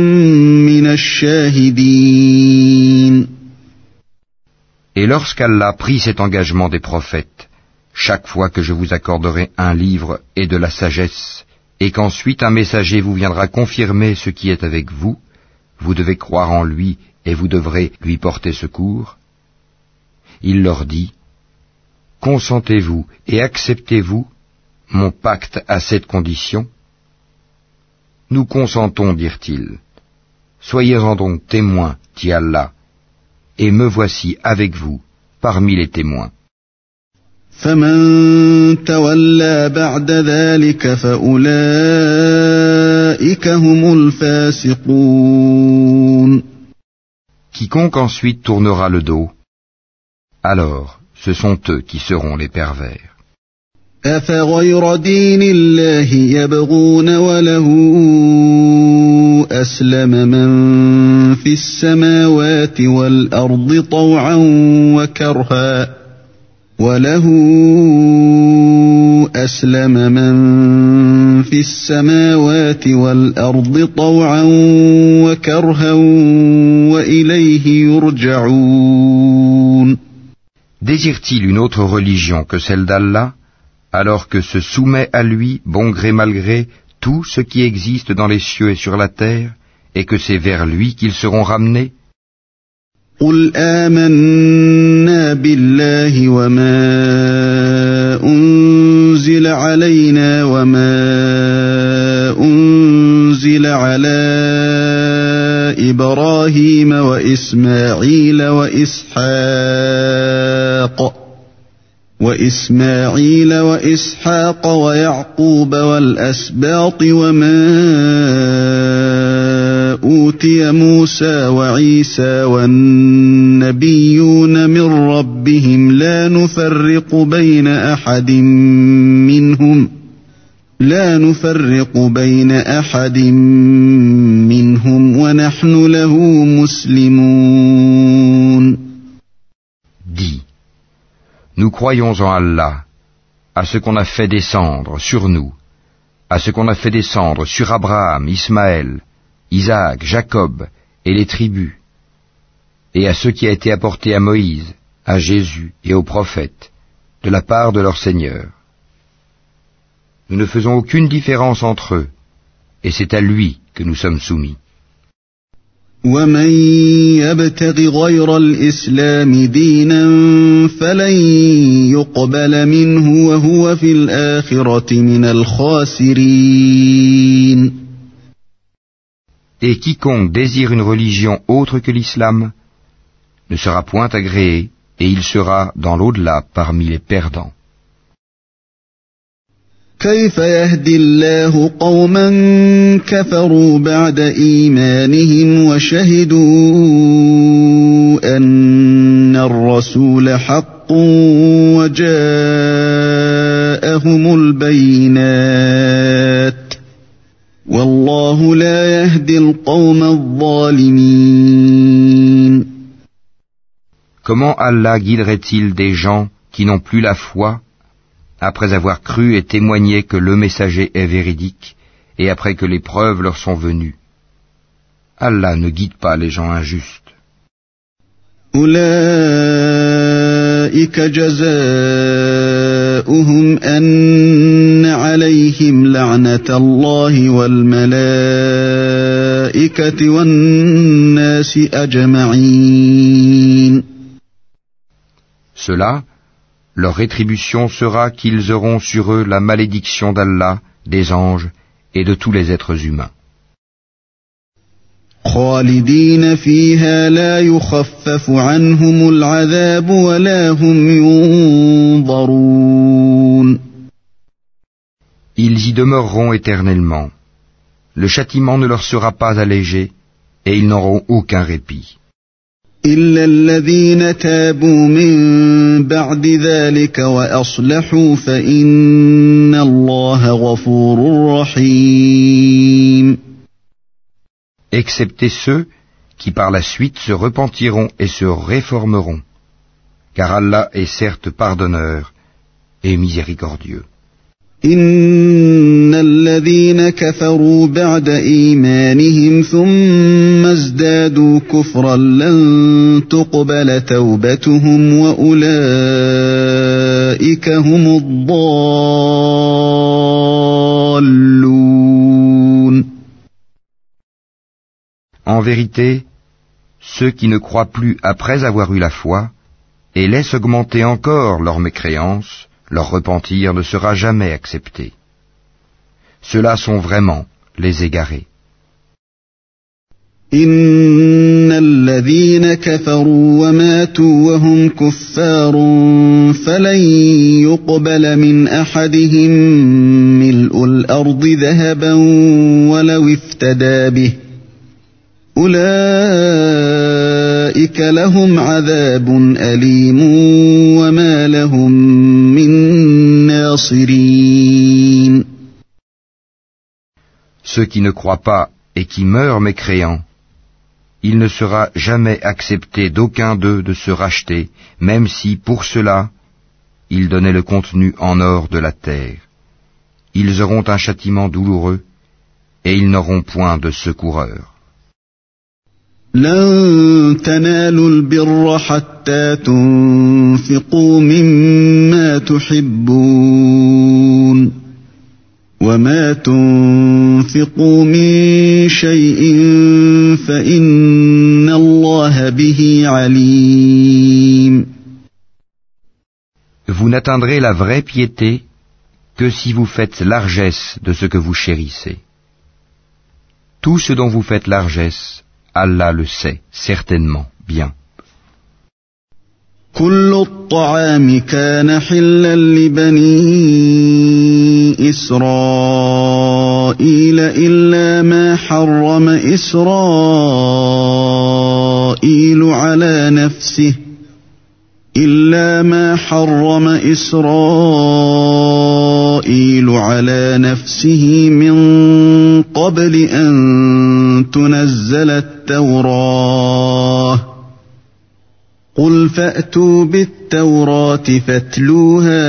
من الشاهدين. Et lorsqu'Allah prit cet engagement des prophètes, chaque fois que je vous accorderai un livre et de la sagesse, et qu'ensuite un messager vous viendra confirmer ce qui est avec vous, vous devez croire en lui et vous devrez lui porter secours. Il leur dit, Consentez-vous et acceptez-vous mon pacte à cette condition? Nous consentons, dirent-ils. Soyez-en donc témoins, dit Allah, et me voici avec vous parmi les témoins. فمن تولى بعد ذلك فأولئك هم الفاسقون Quiconque ensuite tournera le dos, alors ce sont eux qui seront les pervers. أفغير دين الله يبغون وله أسلم من في السماوات والأرض طوعا وكرها وله أسلم من في السماوات والأرض طوعا وكرها وإليه يرجعون Désire-t-il une autre religion que celle d'Allah, alors que se soumet à lui, bon gré mal gré, tout ce qui existe dans les cieux et sur la terre, et que c'est vers lui qu'ils seront ramenés قل آمنا بالله وما أنزل علينا وما أنزل على إبراهيم وإسماعيل وإسحاق وإسماعيل وإسحاق ويعقوب والأسباط وما أوتي موسى وعيسى والنبيون من رب ربهم لا نفرق بين أحد منهم لا نفرق بين أحد منهم ونحن له مسلمون Dis, nous croyons en Allah, à ce qu'on a fait descendre sur nous, à ce qu'on a fait descendre sur Abraham, Ismaël, Isaac, Jacob et les tribus, et à ce qui a été apporté à Moïse, à Jésus et aux prophètes, de la part de leur Seigneur. Nous ne faisons aucune différence entre eux, et c'est à lui que nous sommes soumis. ومن يبتغ غير الإسلام دينا فلن يقبل منه وهو في الآخرة من الخاسرين Et quiconque désire une religion autre que l'islam ne sera point agréé, et il sera dans l'au-delà parmi les perdants. كيف يهدي الله قوما كفروا بعد إيمانهم وشهدوا أن الرسول حق وجاءهم البينات Comment Allah guiderait-il des gens qui n'ont plus la foi après avoir cru et témoigné que le messager est véridique et après que les preuves leur sont venues? Allah ne guide pas les gens injustes. أولئك جزاؤهم أن عليهم لعنة الله والملائكة والناس أجمعين Cela, leur rétribution sera qu'ils auront sur eux la malédiction d'Allah, des anges et de tous les êtres humains. خالدين فيها لا يخفف عنهم العذاب ولا هم ينظرون Ils y demeureront éternellement. Le châtiment ne leur sera pas allégé et ils n'auront aucun répit. إلا الذين تابوا من بعد ذلك وأصلحوا فإن الله غفور رحيم excepté ceux qui par la suite se repentiront et se réformeront, car Allah est certes pardonneur et miséricordieux. إن الذين كفروا بعد إيمانهم ثم ازدادوا كفرا لن تقبل توبتهم وأولئك هم الضالون En vérité, ceux qui ne croient plus après avoir eu la foi et laissent augmenter encore leur mécréance, leur repentir ne sera jamais accepté. Ceux-là sont vraiment les égarés. إن الذين كفروا وماتوا وهم كفار فلن يقبل من أحدهم ملء الأرض ذهبا ولو افتدى به أولئك لهم عذاب أليم وما لهم من ناصرين Ceux qui ne croient pas et qui meurent mécréants, il ne sera jamais accepté d'aucun d'eux de se racheter, même si, pour cela, ils donnaient le contenu en or de la terre. Ils auront un châtiment douloureux, et ils n'auront point de secoureur. لن تنالوا البر حتى تنفقوا مما تحبون وما تنفقوا من شيء فإن الله به عليم Vous n'atteindrez la vraie piété que si vous faites largesse de ce que vous chérissez. Tout ce dont vous faites largesse, Allah le sait certainement bien. كل الطعام كان حلا لبني إسرائيل إلا ما حرم إسرائيل على نفسه إلا ما حرم إسرائيل على نفسه من قبل أن تنزل التوراة قل فأتوا بالتوراة فاتلوها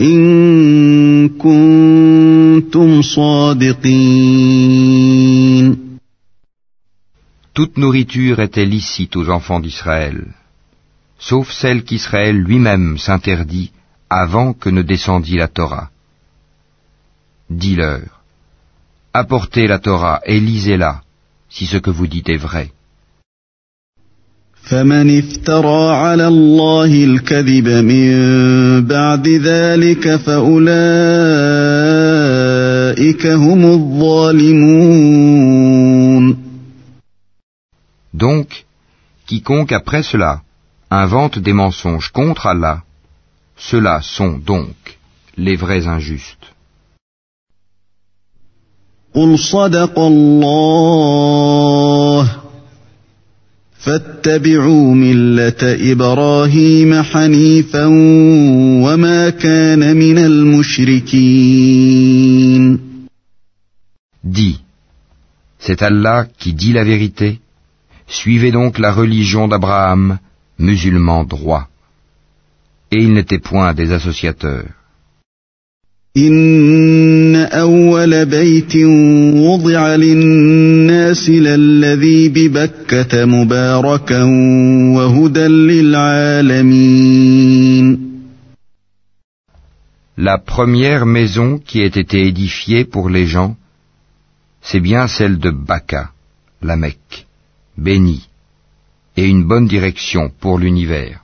إن كنتم صادقين Toute nourriture était licite aux enfants d'Israël, sauf celle qu'Israël lui-même s'interdit avant que ne descendît la Torah. Dis-leur, apportez la Torah et lisez-la, si ce que vous dites est vrai. Donc, quiconque après cela invente des mensonges contre Allah, ceux-là sont donc les vrais injustes. Dis, c'est Allah qui dit la vérité Suivez donc la religion d'Abraham, musulman droit. Et il n'était point des associateurs. La première maison qui ait été édifiée pour les gens, c'est bien celle de Baka, la Mecque béni, et une bonne direction pour l'univers.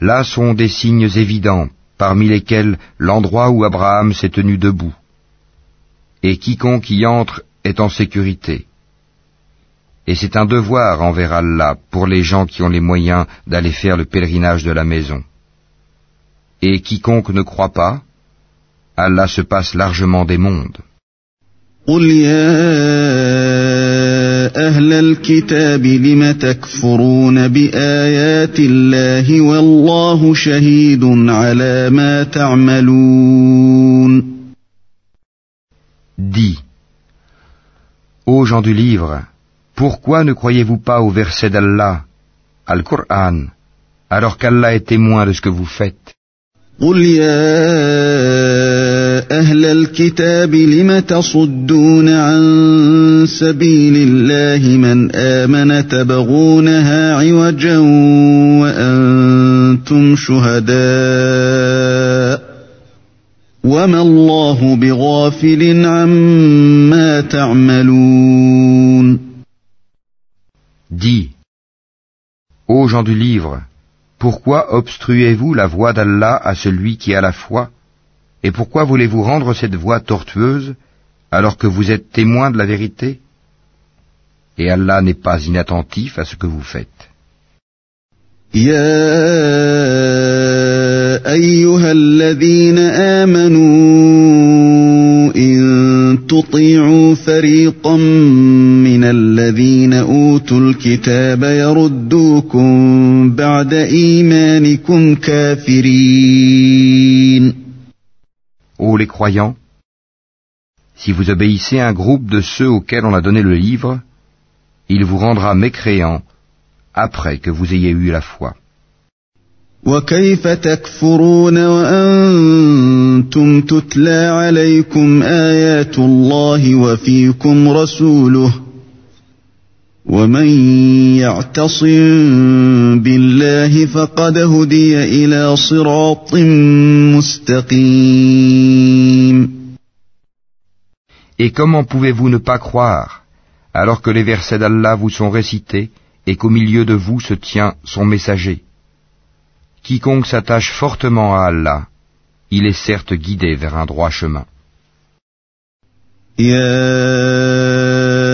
Là sont des signes évidents, parmi lesquels l'endroit où Abraham s'est tenu debout. Et quiconque y entre est en sécurité. Et c'est un devoir envers Allah pour les gens qui ont les moyens d'aller faire le pèlerinage de la maison. Et quiconque ne croit pas, Allah se passe largement des mondes. قل يا أهل الكتاب لم تكفرون بآيات الله والله شهيد على ما تعملون Dis, ô gens du livre, pourquoi ne croyez-vous pas au verset d'Allah, Al-Qur'an, alors qu'Allah est témoin de ce que vous faites قل يا أهل الكتاب لم تصدون عن سبيل الله من آمن تبغونها عوجا وأنتم شهداء وما الله بغافل عما تعملون. Dis, ô gens du livre, pourquoi obstruez-vous la voie d'Allah à celui qui a la foi? Et pourquoi voulez-vous rendre cette voie tortueuse alors que vous êtes témoin de la vérité? Et Allah n'est pas inattentif à ce que vous faites. Ô les croyants, si vous obéissez à un groupe de ceux auxquels on a donné le livre, il vous rendra mécréants après que vous ayez eu la foi. Et comment pouvez-vous ne pas croire alors que les versets d'Allah vous sont récités et qu'au milieu de vous se tient son messager? Quiconque s'attache fortement à Allah, il est certes guidé vers un droit chemin.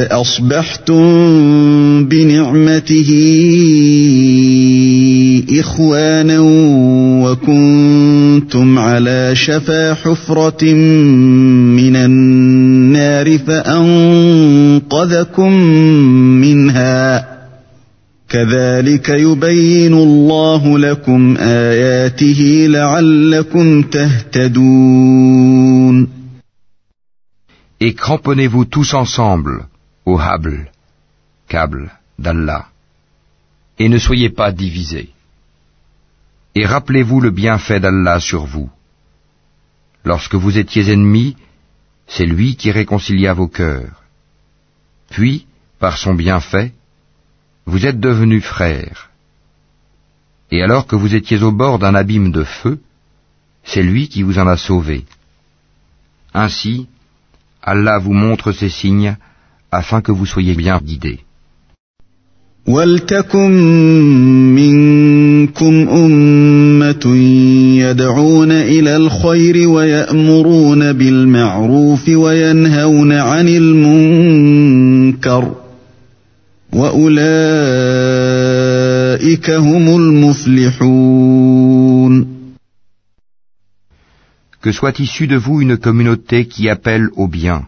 فأصبحتم بنعمته إخوانا وكنتم على شفا حفرة من النار فأنقذكم منها. كذلك يبين الله لكم آياته لعلكم تهتدون. Et cramponnez-vous tous ensemble. Au hable, câble d'Allah, et ne soyez pas divisés. Et rappelez-vous le bienfait d'Allah sur vous. Lorsque vous étiez ennemis, c'est lui qui réconcilia vos cœurs. Puis, par son bienfait, vous êtes devenus frères. Et alors que vous étiez au bord d'un abîme de feu, c'est lui qui vous en a sauvés. Ainsi, Allah vous montre ses signes afin que vous soyez bien guidés. ولتكن منكم أمة يدعون إلى الخير ويأمرون بالمعروف وينهون عن المنكر وأولئك هم المفلحون Que soit issue de vous une communauté qui appelle au bien,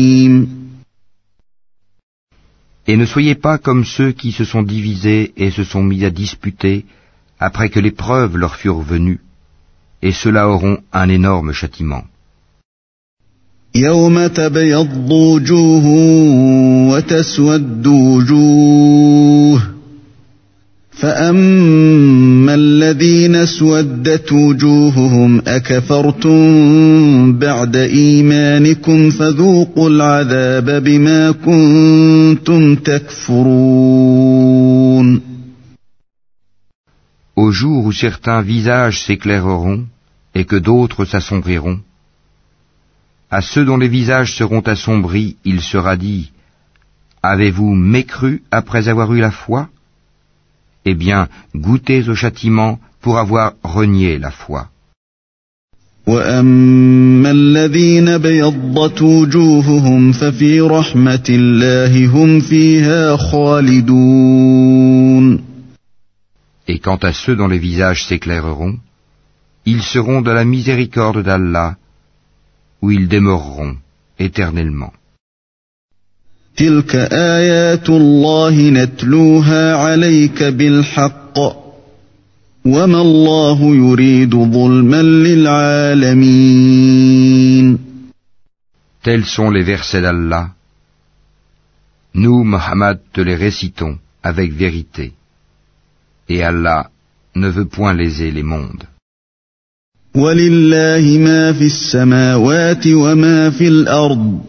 Et ne soyez pas comme ceux qui se sont divisés et se sont mis à disputer après que les preuves leur furent venues, et ceux-là auront un énorme châtiment. فأما الذين اسودت وجوههم أكفرتم بعد إيمانكم فذوقوا العذاب بما كنتم تكفرون Au jour où certains visages s'éclaireront et que d'autres s'assombriront, à ceux dont les visages seront assombris, il sera dit Avez-vous mécru après avoir eu la foi Eh bien, goûtez au châtiment pour avoir renié la foi. Et quant à ceux dont les visages s'éclaireront, ils seront de la miséricorde d'Allah, où ils demeureront éternellement. تلك آيات الله نتلوها عليك بالحق وما الله يريد ظلما للعالمين Tels sont les versets d'Allah. Nous, Mohammed, te les récitons avec vérité. Et Allah ne veut point léser les mondes. ولله ما في السماوات وما في الأرض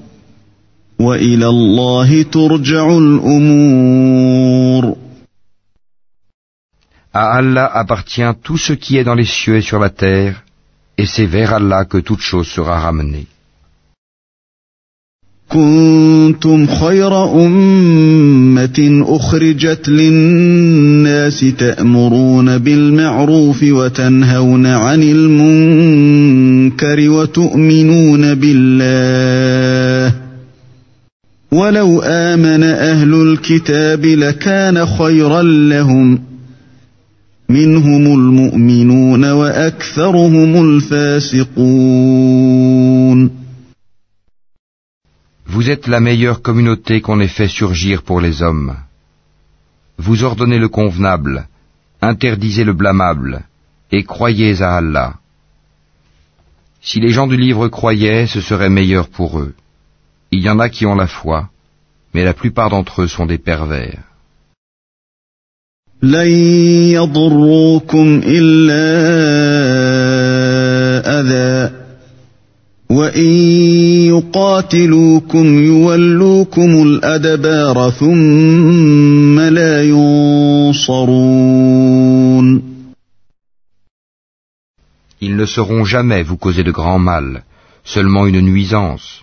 À Allah appartient tout ce qui est dans les cieux et sur la terre, et c'est vers Allah que toute chose sera ramenée. كنتم خير أمة أخرجت للناس تأمرون بالمعروف وتنهون عن المنكر وتؤمنون بالله ولو آمن أهل الكتاب لكان خيرا لهم منهم المؤمنون وأكثرهم الفاسقون Vous êtes la meilleure communauté qu'on ait fait surgir pour les hommes. Vous ordonnez le convenable, interdisez le blâmable, et croyez à Allah. Si les gens du livre croyaient, ce serait meilleur pour eux. Il y en a qui ont la foi, mais la plupart d'entre eux sont des pervers. Ils ne sauront jamais vous causer de grand mal, seulement une nuisance,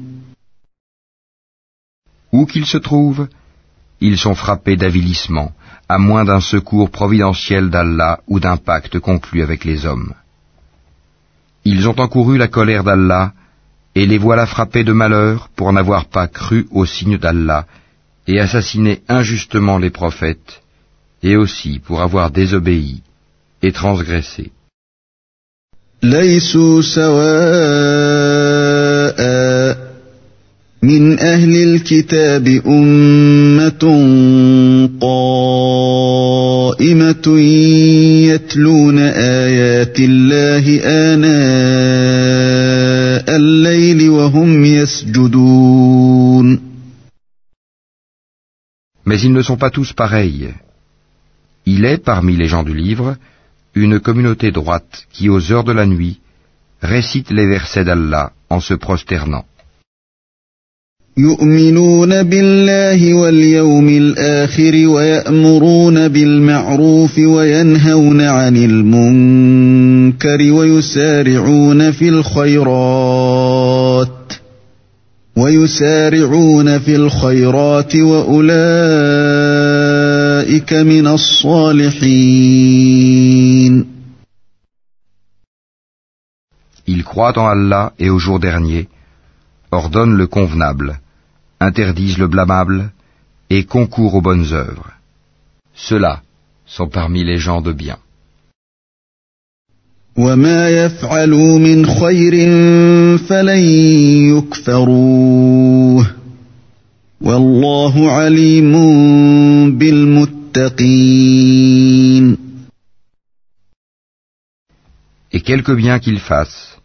Où qu'ils se trouvent, ils sont frappés d'avilissement, à moins d'un secours providentiel d'Allah ou d'un pacte conclu avec les hommes. Ils ont encouru la colère d'Allah, et les voilà frappés de malheur pour n'avoir pas cru au signe d'Allah, et assassiné injustement les prophètes, et aussi pour avoir désobéi et transgressé. من أهل الكتاب أمة قائمة يتلون آيات الله آناء الليل وهم يسجدون Mais ils ne sont pas tous pareils. Il est, parmi les gens du livre, une communauté droite qui, aux heures de la nuit, récite les versets d'Allah en se prosternant. يؤمنون بالله واليوم الآخر ويأمرون بالمعروف وينهون عن المنكر ويسارعون في الخيرات ويسارعون في الخيرات وأولئك من الصالحين. Ils croient en Allah et au jour dernier ordonnent le convenable, interdisent le blâmable et concourent aux bonnes œuvres. Ceux-là sont parmi les gens de bien. Et quelque bien qu'ils fassent,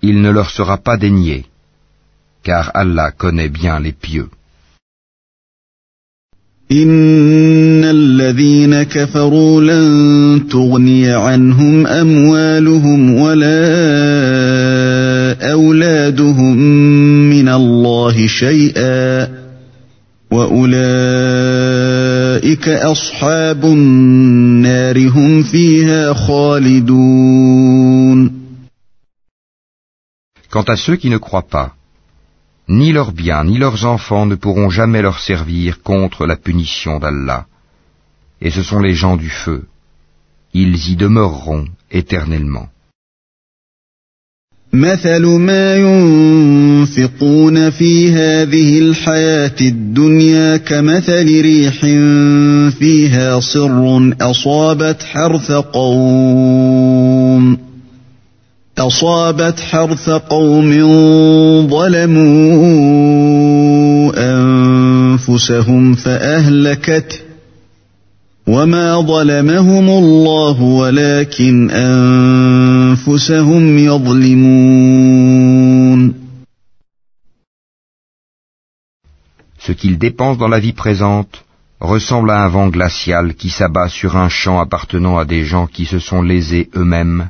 il ne leur sera pas dénié car Allah connaît bien les pieux. إن الذين كفروا لن تغني عنهم أموالهم ولا أولادهم من الله شيئا وأولئك أصحاب النار هم فيها خالدون Quant à ceux qui ne croient pas, Ni leurs biens ni leurs enfants ne pourront jamais leur servir contre la punition d'Allah. Et ce sont les gens du feu. Ils y demeureront éternellement. مثل ما ينفقون في هذه الحياة الدنيا كمثل ريح فيها صر أصابت حرث قوم أصابت حرث قوم ظلموا أنفسهم فأهلكته وما ظلمهم الله ولكن أنفسهم يظلمون Ce qu'ils dépensent dans la vie présente ressemble à un vent glacial qui s'abat sur un champ appartenant à des gens qui se sont lésés eux-mêmes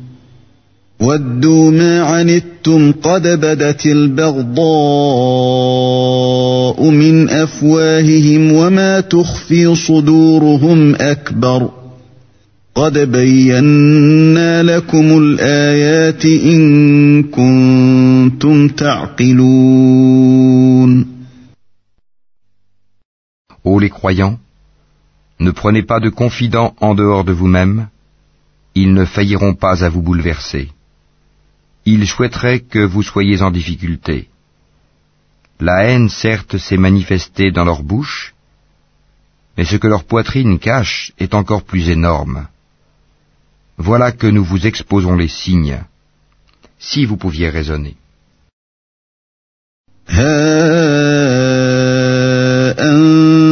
ودوا ما عنتم قد بدت البغضاء من أفواههم وما تخفي صدورهم أكبر ۖ قد بينا لكم الآيات إن كنتم تعقلون Ô les croyants, ne prenez pas de confidents en dehors de vous-même, ils ne failliront pas à vous bouleverser. Ils souhaiteraient que vous soyez en difficulté. La haine certes s'est manifestée dans leur bouche, mais ce que leur poitrine cache est encore plus énorme. Voilà que nous vous exposons les signes, si vous pouviez raisonner.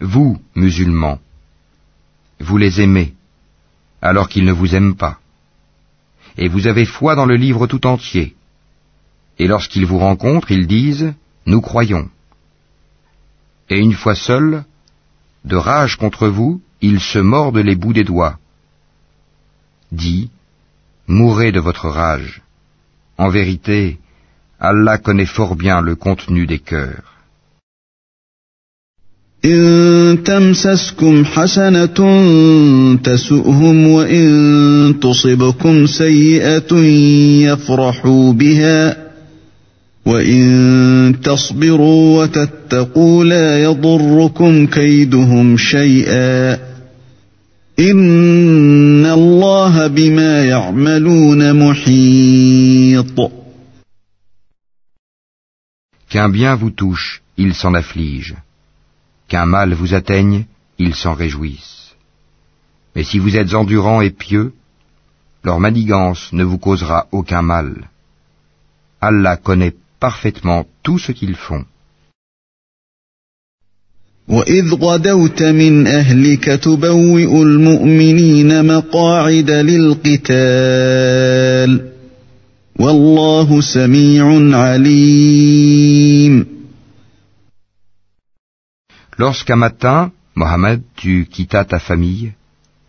Vous, musulmans, vous les aimez, alors qu'ils ne vous aiment pas. Et vous avez foi dans le livre tout entier. Et lorsqu'ils vous rencontrent, ils disent ⁇ Nous croyons ⁇ Et une fois seuls, de rage contre vous, ils se mordent les bouts des doigts. Dis ⁇ mourrez de votre rage. En vérité, Allah connaît fort bien le contenu des cœurs. إن تمسسكم حسنة تسؤهم وإن تصبكم سيئة يفرحوا بها وإن تصبروا وتتقوا لا يضركم كيدهم شيئا Qu'un bien vous touche, il s'en afflige. Qu'un mal vous atteigne, ils s'en réjouissent. Mais si vous êtes endurant et pieux, leur manigance ne vous causera aucun mal. Allah connaît parfaitement tout ce qu'ils font. Lorsqu'un matin, Mohammed, tu quittas ta famille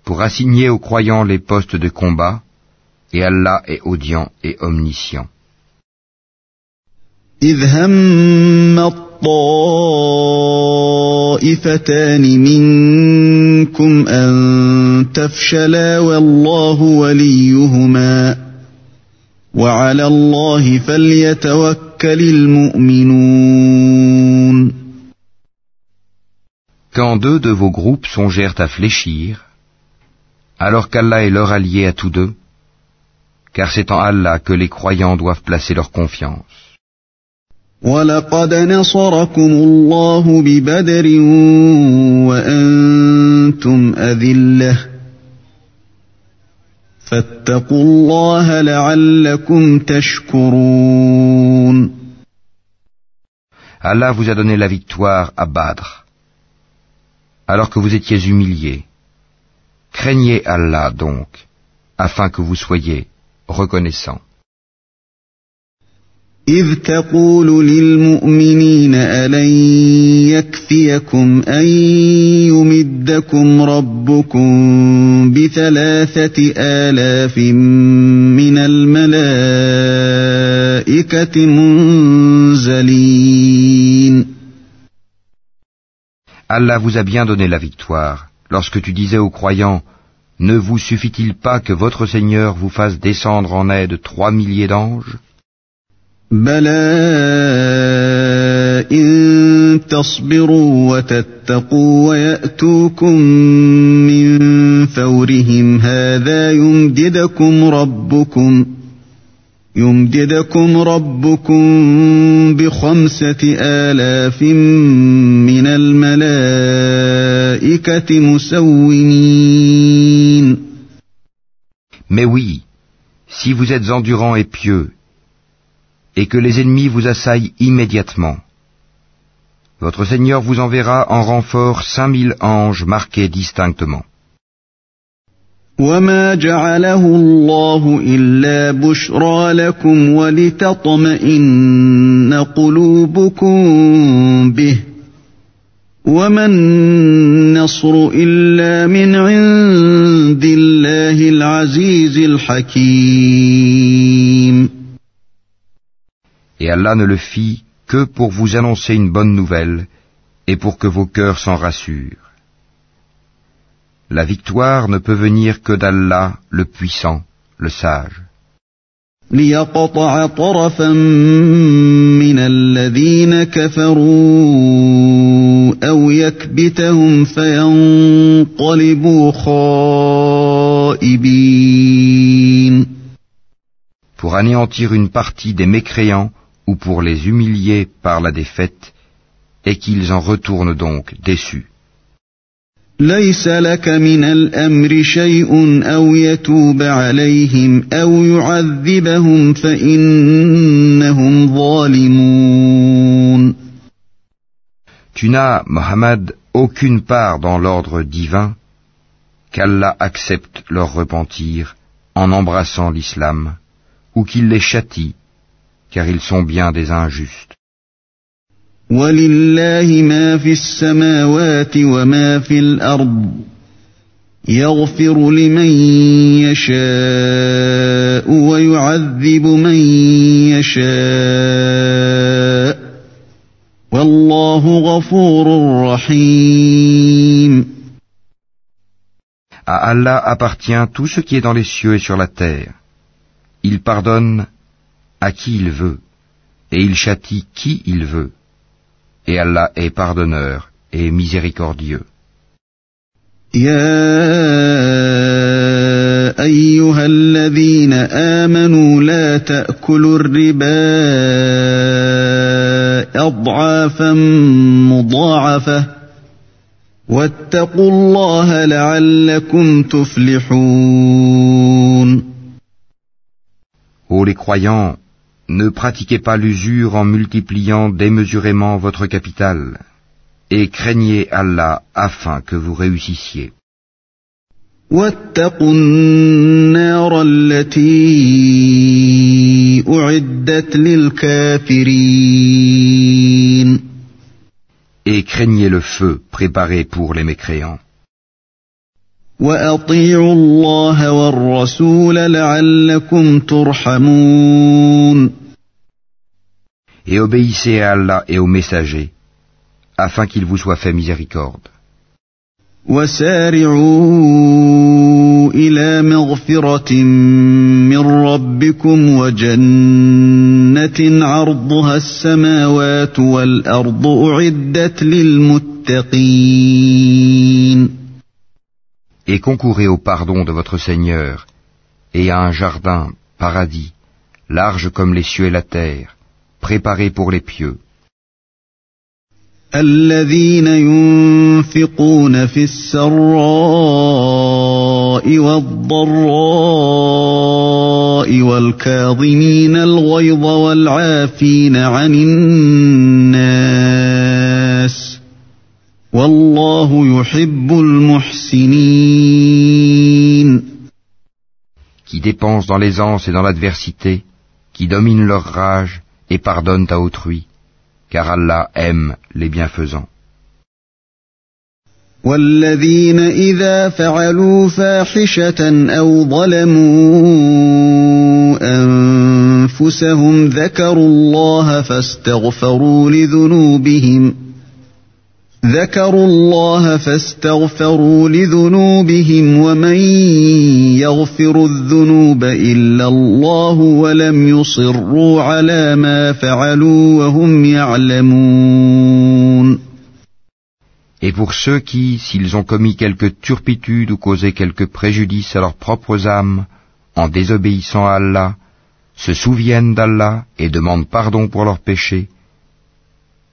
pour assigner aux croyants les postes de combat, et Allah est audient et omniscient. إذ هم الطائفتان منكم أن تفشلا والله وليهما وعلى الله فليتوكل المؤمنون Quand deux de vos groupes songèrent à fléchir, alors qu'Allah est leur allié à tous deux, car c'est en Allah que les croyants doivent placer leur confiance. ولقد نصركم الله ببدر وأنتم أذلة فاتقوا الله لعلكم تشكرون Allah vous a donné la victoire à Badr, alors que vous étiez humiliés. Craignez Allah donc, afin que vous soyez reconnaissants. إذ تقول للمؤمنين ألن يكفيكم أن يمدكم ربكم بثلاثة آلاف من الملائكة منزلين Allah vous a bien donné la victoire lorsque tu disais aux croyants Ne vous suffit-il pas que votre Seigneur vous fasse descendre en aide trois milliers d'anges بلى إن تصبروا وتتقوا ويأتوكم من فورهم هذا يمددكم ربكم يمددكم ربكم بخمسة آلاف من الملائكة مسومين. Mais oui, si vous êtes endurants et pieux, et que les ennemis vous assaillent immédiatement. Votre Seigneur vous enverra en renfort cinq mille anges marqués distinctement. وما جعله الله إلا بشرى لكم ولتطمئن قلوبكم به وما النصر إلا من عند الله العزيز الحكيم Et Allah ne le fit que pour vous annoncer une bonne nouvelle et pour que vos cœurs s'en rassurent. La victoire ne peut venir que d'Allah, le puissant, le sage. Pour anéantir une partie des mécréants ou pour les humilier par la défaite, et qu'ils en retournent donc déçus. Tu n'as, Mohammed, aucune part dans l'ordre divin qu'Allah accepte leur repentir en embrassant l'islam, ou qu'il les châtie car ils sont bien des injustes. ولله ما في السماوات وما في الأرض يغفر لمن يشاء ويعذب من يشاء والله غفور رحيم À Allah appartient tout ce qui est dans les cieux et sur la terre. Il pardonne à qui il veut, et il châtie qui il veut. Et Allah est pardonneur et miséricordieux. يا أيها الذين آمنوا لا تأكلوا الربا أضعافا مضاعفة واتقوا الله لعلكم تفلحون Ô les croyants, ne pratiquez pas l'usure en multipliant démesurément votre capital, et craignez Allah afin que vous réussissiez. Et craignez le feu préparé pour les mécréants. واطيعوا الله والرسول لعلكم ترحمون Et obéissez à Allah et aux messagers, afin qu'il vous soit fait miséricorde. وسارعوا إلى مغفرة من ربكم وجنة عرضها السماوات والأرض أعدت للمتقين et concourez au pardon de votre Seigneur, et à un jardin, paradis, large comme les cieux et la terre, préparé pour les pieux. الذين ينفقون في السراء بالسراء والضراء والكاظمين الغيظ والعافين عن الناس والله يحب المحسنين Qui dépensent dans l'aisance et dans l'adversité, qui dominent leur rage et pardonnent à autrui, car Allah aime les bienfaisants. والذين إذا فعلوا فاحشة أو ظلموا أنفسهم ذكروا الله فاستغفروا لذنوبهم ذكروا الله فاستغفروا لذنوبهم ومن يغفر الذنوب إلا الله ولم يصروا على ما فعلوا وهم يعلمون Et pour ceux qui, s'ils ont commis quelque turpitude ou causé quelque préjudice à leurs propres âmes, en désobéissant à Allah, se souviennent d'Allah et demandent pardon pour leurs péchés,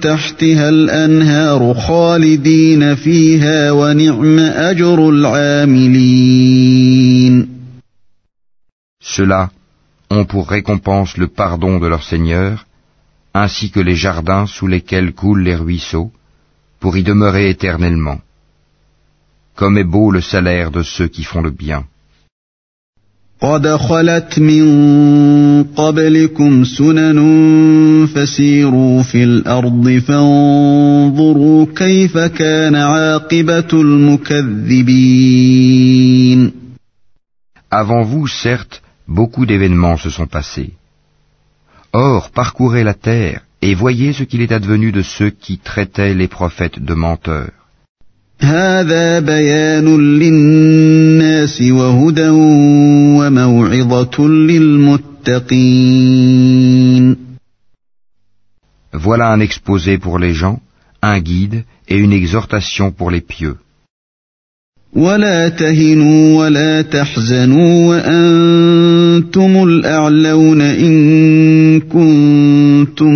تحتها الأنهار خالدين فيها ونعم أجر العاملين Ceux-là ont pour récompense le pardon de leur Seigneur, ainsi que les jardins sous lesquels coulent les ruisseaux, pour y demeurer éternellement. Comme est beau le salaire de ceux qui font le bien. Avant vous, certes, beaucoup d'événements se sont passés. Or, parcourez la terre et voyez ce qu'il est advenu de ceux qui traitaient les prophètes de menteurs. هذا بيان للناس وهدى وموعظة للمتقين Voilà un exposé pour les gens, un guide et une exhortation pour les pieux. ولا تهنوا ولا تحزنوا وأنتم الأعلون إن كنتم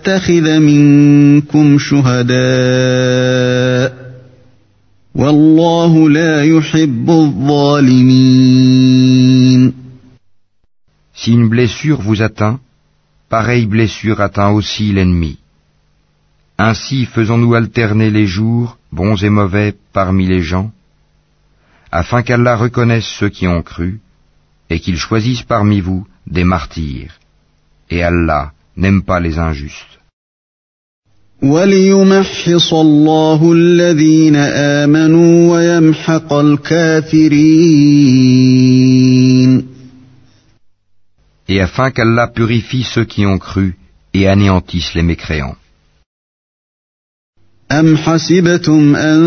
ويتخذ منكم شهداء والله لا يحب الظالمين Si une blessure vous atteint, pareille blessure atteint aussi l'ennemi. Ainsi faisons-nous alterner les jours, bons et mauvais, parmi les gens, afin qu'Allah reconnaisse ceux qui ont cru, et qu'il choisisse parmi vous des martyrs. Et Allah n'aime pas les injustes. Et afin qu'Allah purifie ceux qui ont cru et anéantisse les mécréants. أم حسبتم أن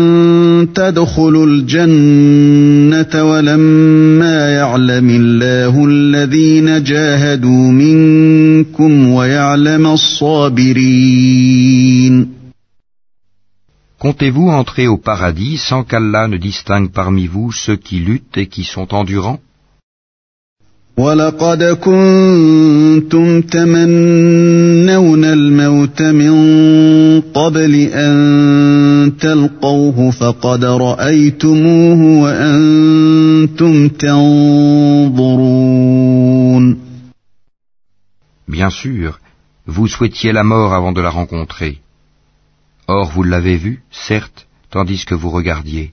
تدخلوا الجنة ولما يعلم الله الذين جاهدوا منكم ويعلم الصابرين Comptez-vous entrer au paradis sans qu'Allah ne distingue parmi vous ceux qui luttent et qui sont endurants ولقد كنتم تمنون الموت من قبل أن تلقوه فقد رأيتموه وأنتم تنظرون Bien sûr, vous souhaitiez la mort avant de la rencontrer. Or vous l'avez vu, certes, tandis que vous regardiez.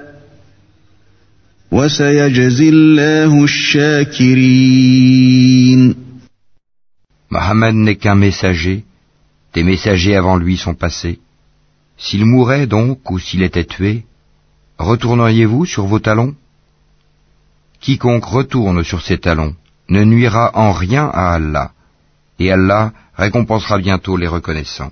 Mohammed n'est qu'un messager, des messagers avant lui sont passés. S'il mourait donc ou s'il était tué, retourneriez-vous sur vos talons? Quiconque retourne sur ses talons ne nuira en rien à Allah, et Allah récompensera bientôt les reconnaissants.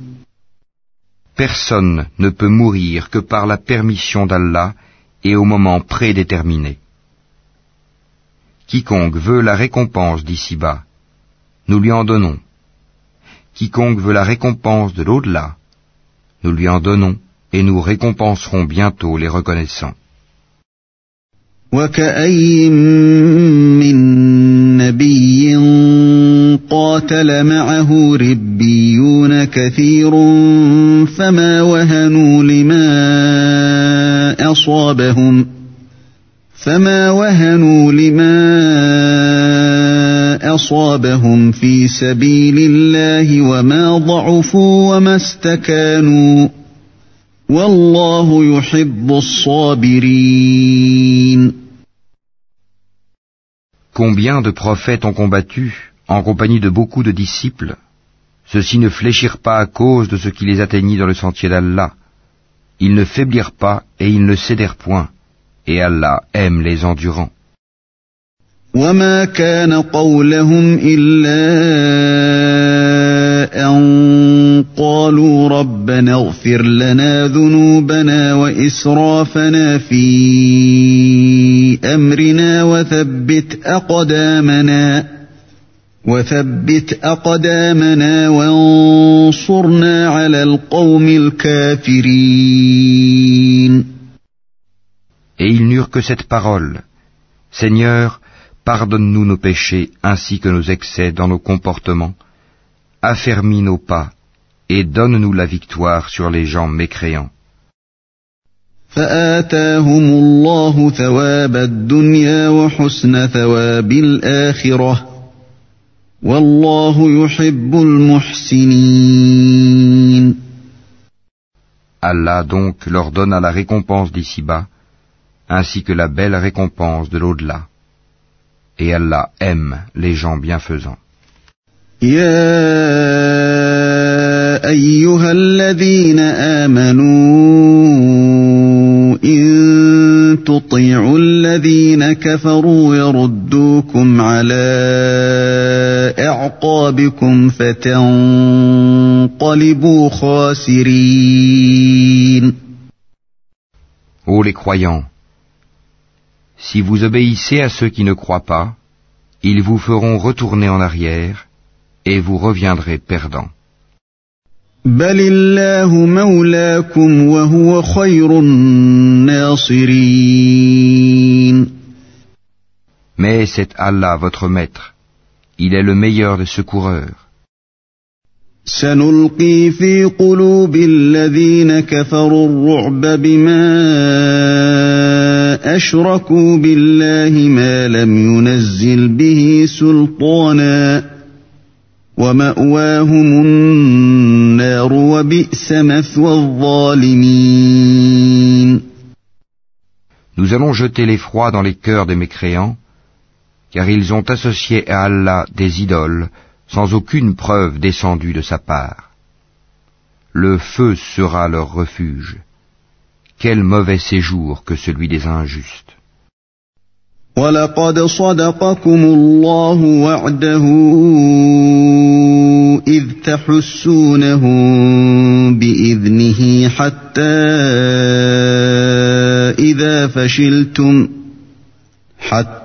Personne ne peut mourir que par la permission d'Allah et au moment prédéterminé. Quiconque veut la récompense d'ici-bas, nous lui en donnons. Quiconque veut la récompense de l'au-delà, nous lui en donnons et nous récompenserons bientôt les reconnaissants. كثير فما وهنوا لما أصابهم فما وهنوا لما أصابهم في سبيل الله وما ضعفوا وما استكانوا والله يحب الصابرين. Combien de prophètes ont combattu en compagnie de beaucoup de disciples, ceux-ci ne fléchirent pas à cause de ce qui les atteignit dans le sentier d'Allah. Ils ne faiblirent pas et ils ne cédèrent point, et Allah aime les endurants. Et ils n'eurent que cette parole. Seigneur, pardonne-nous nos péchés ainsi que nos excès dans nos comportements, affermis nos pas et donne-nous la victoire sur les gens mécréants. Allah donc leur donna la récompense d'ici-bas, ainsi que la belle récompense de l'au-delà. Et Allah aime les gens bienfaisants. تطيعوا الذين كفروا يردوكم على اعقابكم فتنقلبوا خاسرين Ô les croyants, si vous obéissez à ceux qui ne croient pas, ils vous feront retourner en arrière et vous reviendrez perdants. بل الله مولاكم وهو خير الناصرين Mais c'est Allah votre maître. Il est le meilleur des secoureurs. سنلقي في قلوب الذين كفروا الرعب بما أشركوا بالله ما لم ينزل به سلطانا ومأواهم Nous allons jeter l'effroi dans les cœurs des mécréants, car ils ont associé à Allah des idoles sans aucune preuve descendue de sa part. Le feu sera leur refuge. Quel mauvais séjour que celui des injustes. ولقد صدقكم الله وعده إذ تحسونهم بإذنه حتى إذا فشلتم حتى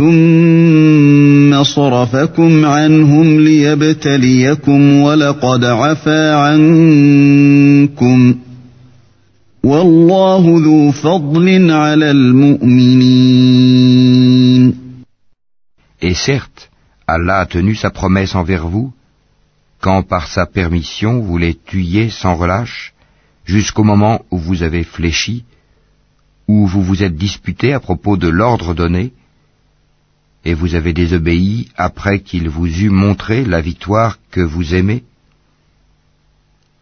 ثم صرفكم عنهم ليبتليكم ولقد عفا عنكم والله ذو فضل على المؤمنين Et certes, Allah a tenu sa promesse envers vous, quand par sa permission vous les tuiez sans relâche, jusqu'au moment où vous avez fléchi, où vous vous êtes disputé à propos de l'ordre donné, et vous avez désobéi après qu'il vous eût montré la victoire que vous aimez?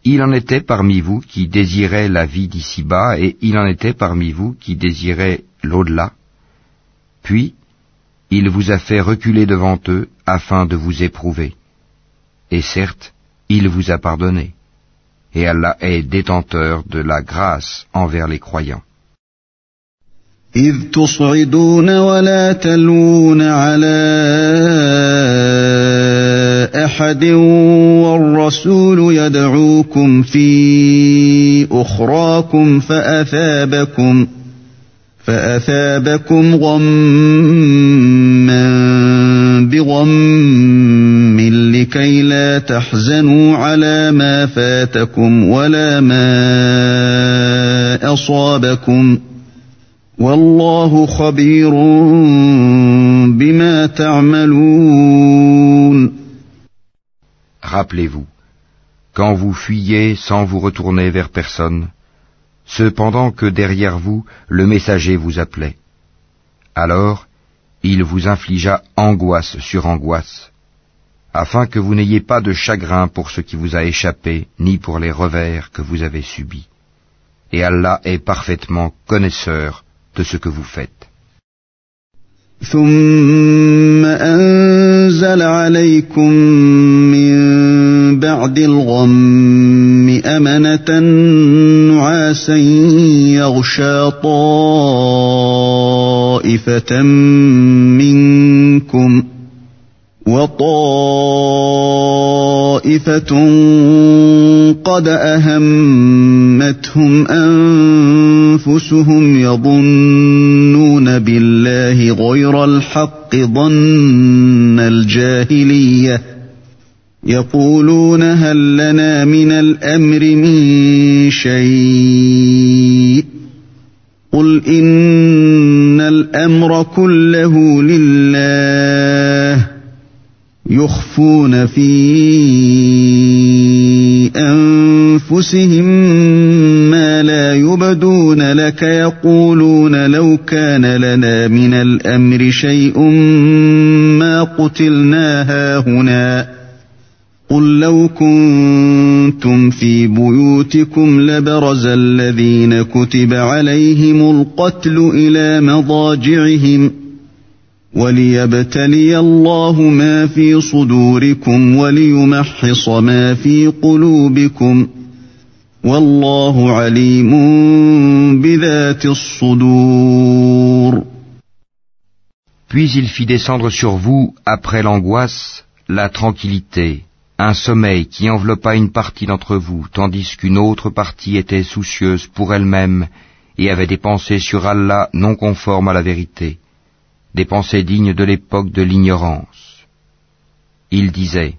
Il en était parmi vous qui désiraient la vie d'ici-bas, et il en était parmi vous qui désiraient l'au-delà. Puis, il vous a fait reculer devant eux afin de vous éprouver. Et certes, il vous a pardonné. Et Allah est détenteur de la grâce envers les croyants. إذ تصعدون ولا تلون على أحد والرسول يدعوكم في أخراكم فأثابكم فأثابكم غما بغم لكي لا تحزنوا على ما فاتكم ولا ما أصابكم ۖ Rappelez-vous, quand vous fuyez sans vous retourner vers personne, cependant que derrière vous le messager vous appelait. Alors, il vous infligea angoisse sur angoisse, afin que vous n'ayez pas de chagrin pour ce qui vous a échappé, ni pour les revers que vous avez subis. Et Allah est parfaitement connaisseur de ce que vous faites. ثم أنزل عليكم من بعد الغم أمنة نعاسا يغشى طائفة منكم وطائفة قد أهمتهم أنفسهم يظنون بالله غير الحق ظن الجاهلية. يقولون هل لنا من الأمر من شيء؟ قل إن الأمر كله لله. يخفون في أنفسهم لك يقولون لو كان لنا من الأمر شيء ما قتلنا هاهنا. قل لو كنتم في بيوتكم لبرز الذين كتب عليهم القتل إلى مضاجعهم. وليبتلي الله ما في صدوركم وليمحص ما في قلوبكم. Puis il fit descendre sur vous, après l'angoisse, la tranquillité, un sommeil qui enveloppa une partie d'entre vous, tandis qu'une autre partie était soucieuse pour elle-même et avait des pensées sur Allah non conformes à la vérité, des pensées dignes de l'époque de l'ignorance. Il disait,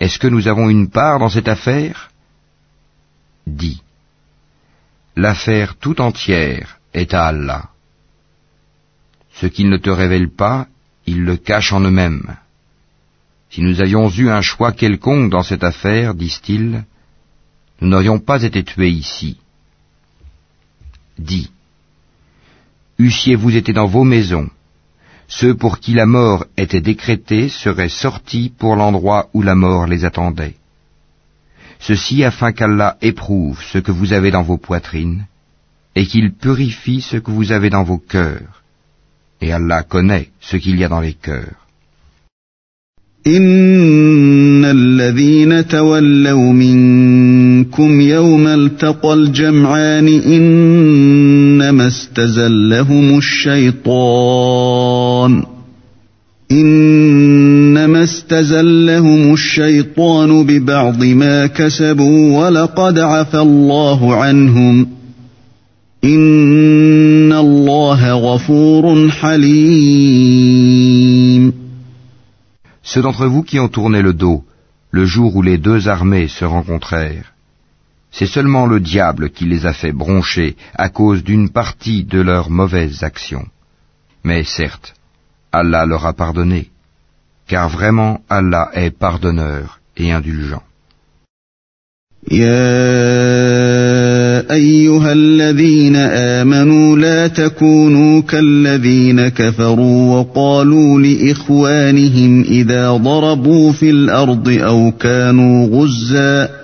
Est-ce que nous avons une part dans cette affaire? Dit, L'affaire tout entière est à Allah. Ce qu'ils ne te révèlent pas, ils le cachent en eux-mêmes. Si nous avions eu un choix quelconque dans cette affaire, disent-ils, nous n'aurions pas été tués ici. Dit, eussiez-vous été dans vos maisons, Ceux pour qui la mort était décrétée seraient sortis pour l'endroit où la mort les attendait. Ceci afin qu'Allah éprouve ce que vous avez dans vos poitrines, et qu'il purifie ce que vous avez dans vos cœurs. Et Allah connaît ce qu'il y a dans les cœurs. إنما استزلهم الشيطان إنما استزلهم الشيطان ببعض ما كسبوا ولقد عفى الله عنهم إن الله غفور حليم Ceux d'entre vous qui ont tourné le dos, le jour où les deux armées se rencontrèrent, C'est seulement le diable qui les a fait broncher à cause d'une partie de leurs mauvaises actions. Mais certes, Allah leur a pardonné, car vraiment Allah est pardonneur et indulgent. يا أيها الذين آمنوا لا تكونوا كالذين كفروا وقالوا لإخوانهم إذا ضربوا في الأرض أو كانوا غزاً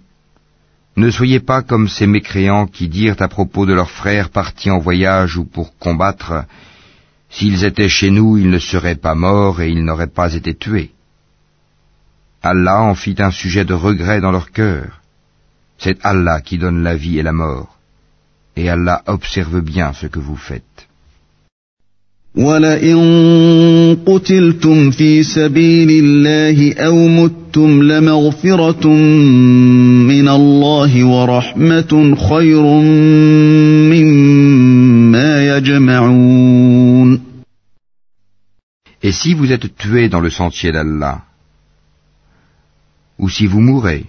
Ne soyez pas comme ces mécréants qui dirent à propos de leurs frères partis en voyage ou pour combattre, S'ils étaient chez nous, ils ne seraient pas morts et ils n'auraient pas été tués. Allah en fit un sujet de regret dans leur cœur. C'est Allah qui donne la vie et la mort. Et Allah observe bien ce que vous faites. ولئن قتلتم في سبيل الله أو متم لمغفرة من الله ورحمة خير مما يجمعون Et si vous êtes tué dans le sentier d'Allah, ou si vous mourrez,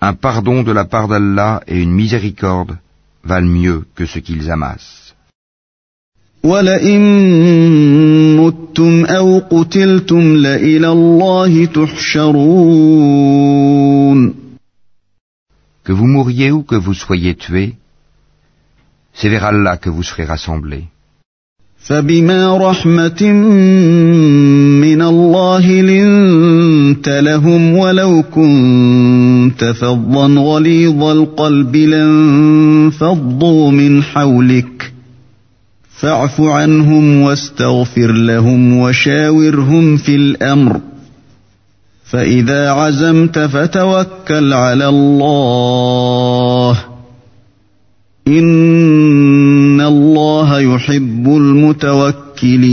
un pardon de la part d'Allah et une miséricorde valent mieux que ce qu'ils amassent. ولئن متم أو قتلتم لإلى الله تحشرون Que vous mouriez ou que vous soyez tués, c'est vers Allah que vous serez rassemblés. فبما رحمة من الله لنت لهم ولو كنت فظا غليظ القلب لانفضوا من حولك فاعف عنهم واستغفر لهم وشاورهم في الامر فاذا عزمت فتوكل على الله ان الله يحب المتوكلين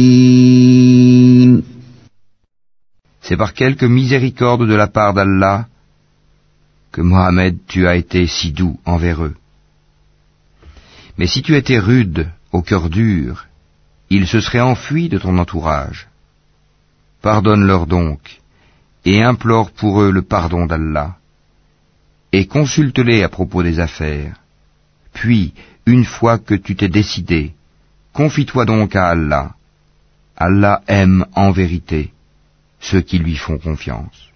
C'est par quelque miséricorde de la part d'Allah que Mohammed tu as été si doux envers eux. Mais si tu étais rude au cœur dur, ils se seraient enfuis de ton entourage. Pardonne-leur donc, et implore pour eux le pardon d'Allah, et consulte-les à propos des affaires. Puis, une fois que tu t'es décidé, confie-toi donc à Allah. Allah aime en vérité ceux qui lui font confiance.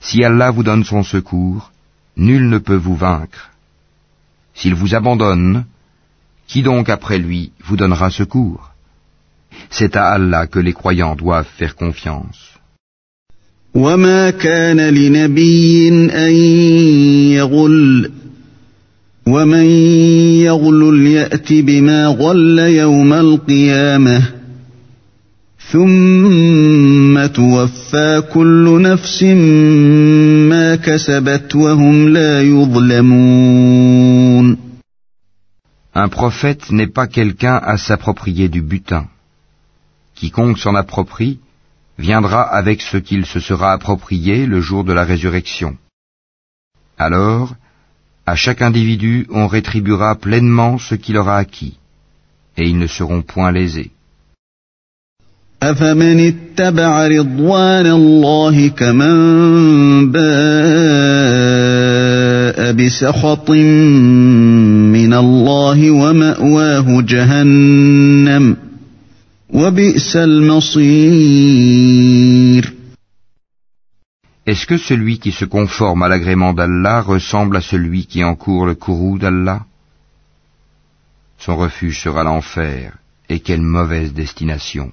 Si Allah vous donne son secours, nul ne peut vous vaincre. S'il vous abandonne, qui donc après lui vous donnera secours? C'est à Allah que les croyants doivent faire confiance. وما كان لنبي ان يغل ومن يغل يات بما غل يوم القيامه ثم توفى كل نفس ما كسبت وهم لا يظلمون Un prophète n'est pas quelqu'un à s'approprier du butin. Quiconque s'en approprie viendra avec ce qu'il se sera approprié le jour de la résurrection. Alors, à chaque individu on rétribuera pleinement ce qu'il aura acquis, et ils ne seront point lésés. Est-ce que celui qui se conforme à l'agrément d'Allah ressemble à celui qui encourt le courroux d'Allah? Son refuge sera l'enfer, et quelle mauvaise destination.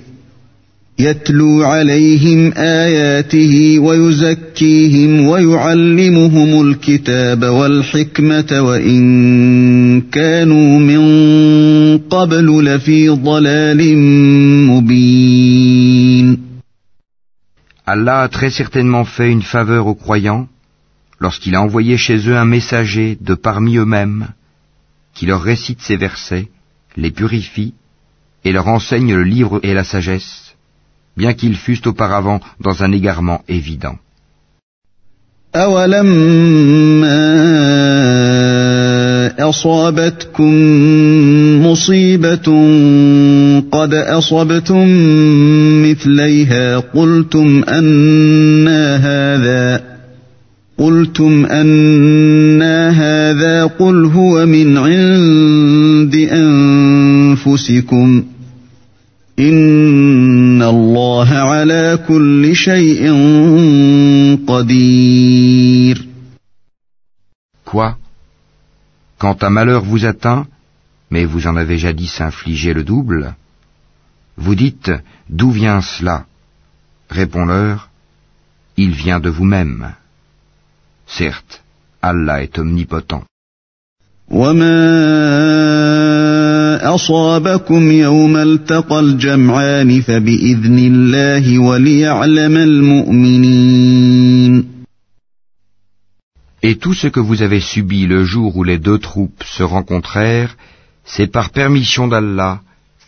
يتلو عليهم آياته ويزكيهم ويعلمهم الكتاب والحكمة وإن كانوا من قبل لفي ضلال مبين Allah a très certainement fait une faveur aux croyants lorsqu'il a envoyé chez eux un messager de parmi eux-mêmes qui leur récite ces versets, les purifie et leur enseigne le livre et la sagesse, Bien qu'ils fussent auparavant dans un égarement évident. أصابتكم مصيبة قد أصبتم مثليها قلتم أنا هذا قلتم أنا هذا قل هو من عند أنفسكم إن على كل شيء قدير Quoi Quand un malheur vous atteint, mais vous en avez jadis infligé le double, vous dites D'où vient cela Réponds-leur Il vient de vous-même. Certes, Allah est omnipotent. Et tout ce que vous avez subi le jour où les deux troupes se rencontrèrent, c'est par permission d'Allah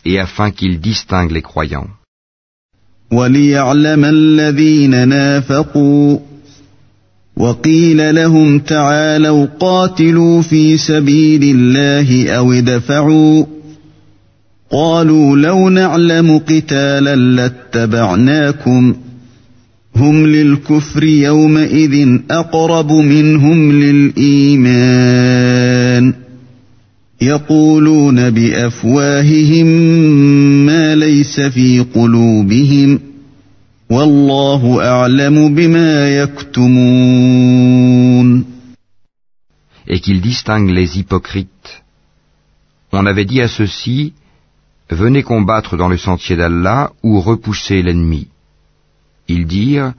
et afin qu'il distingue les croyants. وقيل لهم تعالوا قاتلوا في سبيل الله أو ادفعوا قالوا لو نعلم قتالا لاتبعناكم. هم للكفر يومئذ أقرب منهم للإيمان. يقولون بأفواههم ما ليس في قلوبهم. Et qu'il distingue les hypocrites. On avait dit à ceux-ci, venez combattre dans le sentier d'Allah ou repoussez l'ennemi. Ils dirent,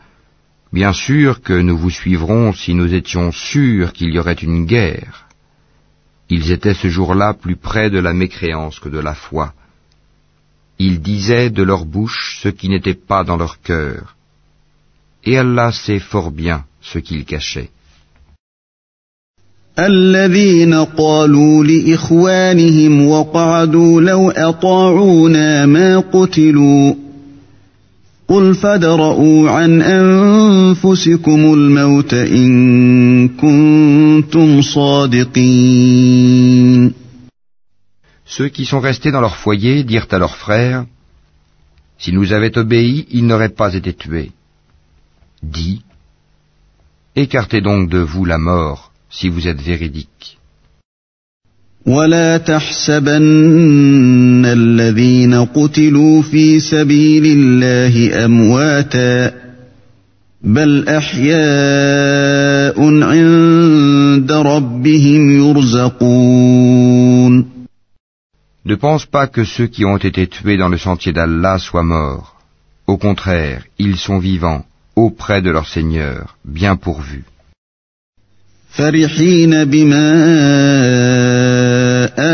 bien sûr que nous vous suivrons si nous étions sûrs qu'il y aurait une guerre. Ils étaient ce jour-là plus près de la mécréance que de la foi. Ils disaient de leur bouche ce qui n'était pas dans leur cœur. Et Allah sait fort bien ce qu'ils cachaient. الذين قالوا لإخوانهم وقعدوا لو أطاعونا ما قتلوا قل فادرءوا عن أنفسكم الموت إن كنتم صادقين Ceux qui sont restés dans leur foyer dirent à leurs frères, S'ils nous avaient obéi, ils n'auraient pas été tués. Dis, Écartez donc de vous la mort si vous êtes véridiques. بل احياء عند ربهم يرزقون Ne pense pas que ceux qui ont été tués dans le sentier d'Allah soient morts. Au contraire, ils sont vivants, auprès de leur Seigneur, bien pourvus. فرحين بما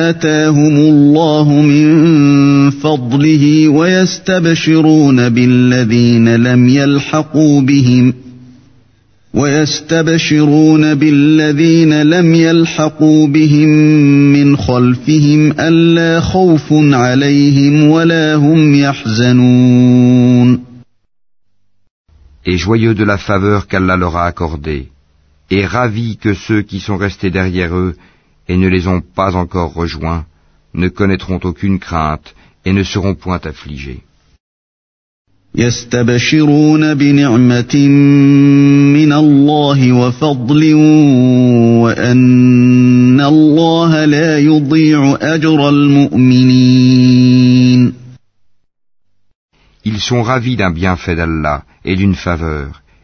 آتاهم الله من فضله ويستبشرون بالذين لم يلحقوا بهم ويستبشرون بالذين لم يلحقوا بهم من خلفهم ألا خوف عليهم ولا هم يحزنون. Et joyeux de la faveur qu'Allah leur a accordée, et ravis que ceux qui sont restés derrière eux et ne les ont pas encore rejoints ne connaîtront aucune crainte et ne seront point affligés. يستبشرون بنعمة من الله وفضل وأن الله لا يضيع أجر المؤمنين Ils sont ravis d'un bienfait d'Allah et d'une faveur,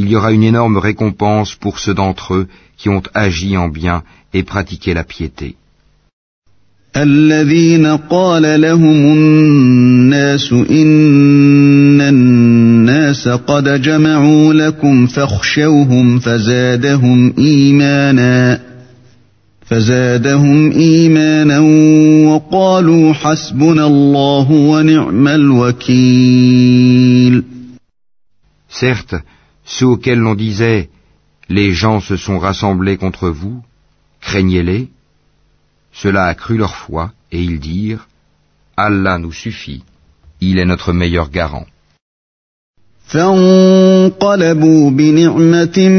il y aura une énorme récompense pour ceux d'entre eux qui ont agi en bien et pratiqué la piété. الذين قال لهم الناس إن الناس قد جمعوا لكم فاخشوهم فزادهم إيمانا فزادهم إيمانا وقالوا حسبنا الله ونعم الوكيل Certes, ceux auxquels l'on disait Les gens se sont rassemblés contre vous, craignez-les, cela a cru leur foi, et ils dirent, Allah nous suffit, il est notre meilleur garant. فانقلبوا بنعمة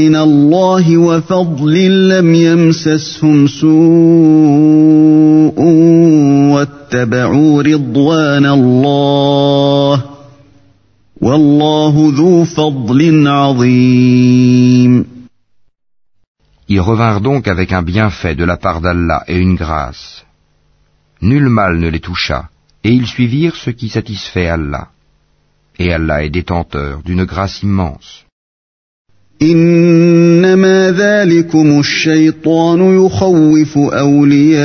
من الله وفضل لم يمسسهم سوء واتبعوا رضوان الله Ils revinrent donc avec un bienfait de la part d'Allah et une grâce. Nul mal ne les toucha, et ils suivirent ce qui satisfait Allah. Et Allah est détenteur d'une grâce immense. إنما ذلكم الشيطان يخوف أولياءه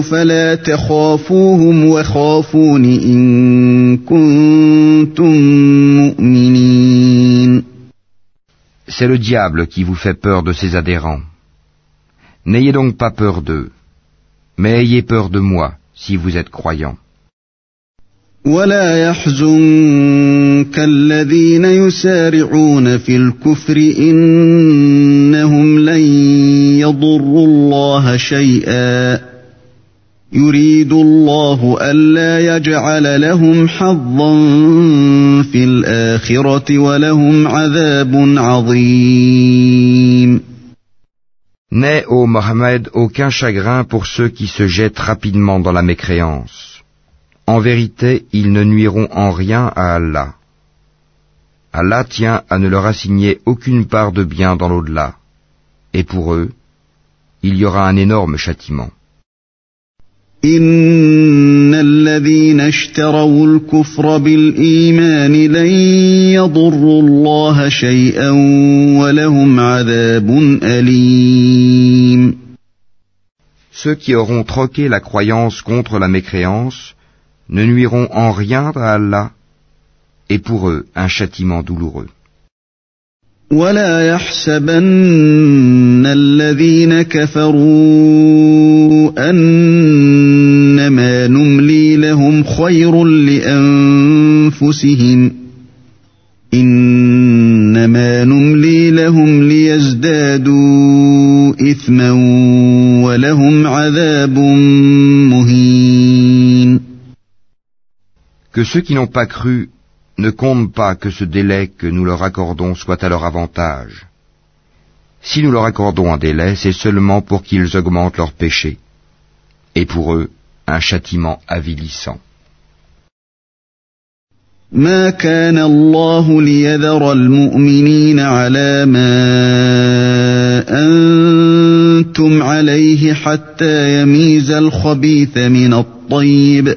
فلا تخافوهم وخافون إن كنتم مؤمنين C'est le diable qui vous fait peur de ses adhérents. N'ayez donc pas peur d'eux, mais ayez peur de moi si vous êtes croyants. ولا يحزنك الذين يسارعون في الكفر إنهم لن يضروا الله شيئا يريد الله ألا يجعل لهم حظا في الآخرة ولهم عذاب عظيم N'aie, ô Mohammed, aucun chagrin pour ceux qui se jettent rapidement dans la mécréance. En vérité, ils ne nuiront en rien à Allah. Allah tient à ne leur assigner aucune part de bien dans l'au-delà. Et pour eux, il y aura un énorme châtiment. إن الذين اشتروا الكفر بالإيمان لن يضروا الله شيئا ولهم عذاب أليم Ceux qui auront troqué la croyance contre la mécréance ne nuiront en rien à Allah, et pour eux un châtiment douloureux. ولا يحسبن الذين كفروا أنما نملي لهم خير لأنفسهم إنما نملي لهم ليزدادوا إثما ولهم عذاب مهين Que ceux qui n'ont pas cru ne comptent pas que ce délai que nous leur accordons soit à leur avantage. Si nous leur accordons un délai, c'est seulement pour qu'ils augmentent leurs péchés, et pour eux un châtiment avilissant. ما كان الله ليذر المؤمنين على ما أنتم عليه حتى يميز الخبيث من الطيب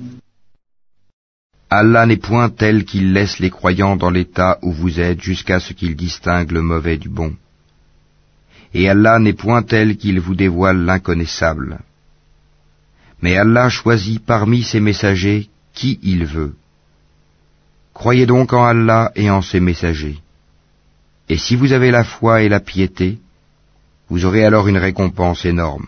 Allah n'est point tel qu'il laisse les croyants dans l'état où vous êtes jusqu'à ce qu'il distingue le mauvais du bon. Et Allah n'est point tel qu'il vous dévoile l'inconnaissable. Mais Allah choisit parmi ses messagers qui il veut. Croyez donc en Allah et en ses messagers. Et si vous avez la foi et la piété, vous aurez alors une récompense énorme.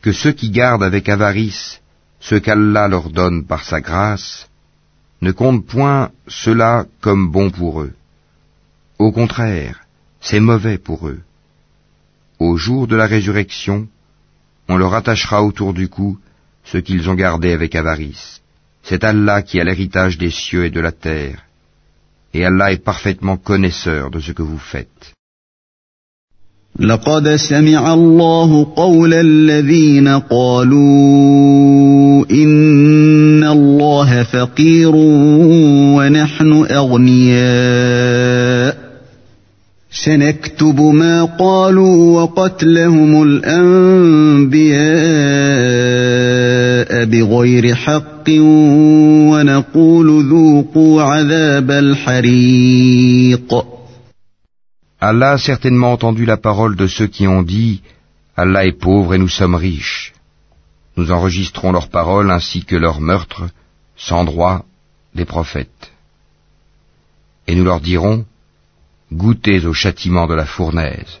Que ceux qui gardent avec avarice ce qu'Allah leur donne par sa grâce ne comptent point cela comme bon pour eux. Au contraire, c'est mauvais pour eux. Au jour de la résurrection, on leur attachera autour du cou ce qu'ils ont gardé avec avarice. C'est Allah qui a l'héritage des cieux et de la terre. Et Allah est parfaitement connaisseur de ce que vous faites. لقد سمع الله قول الذين قالوا إن الله فقير ونحن أغنياء سنكتب ما قالوا وقتلهم الأنبياء بغير حق Allah a certainement entendu la parole de ceux qui ont dit Allah est pauvre et nous sommes riches. Nous enregistrons leurs paroles ainsi que leurs meurtres, sans droit, des prophètes. Et nous leur dirons Goûtez au châtiment de la fournaise.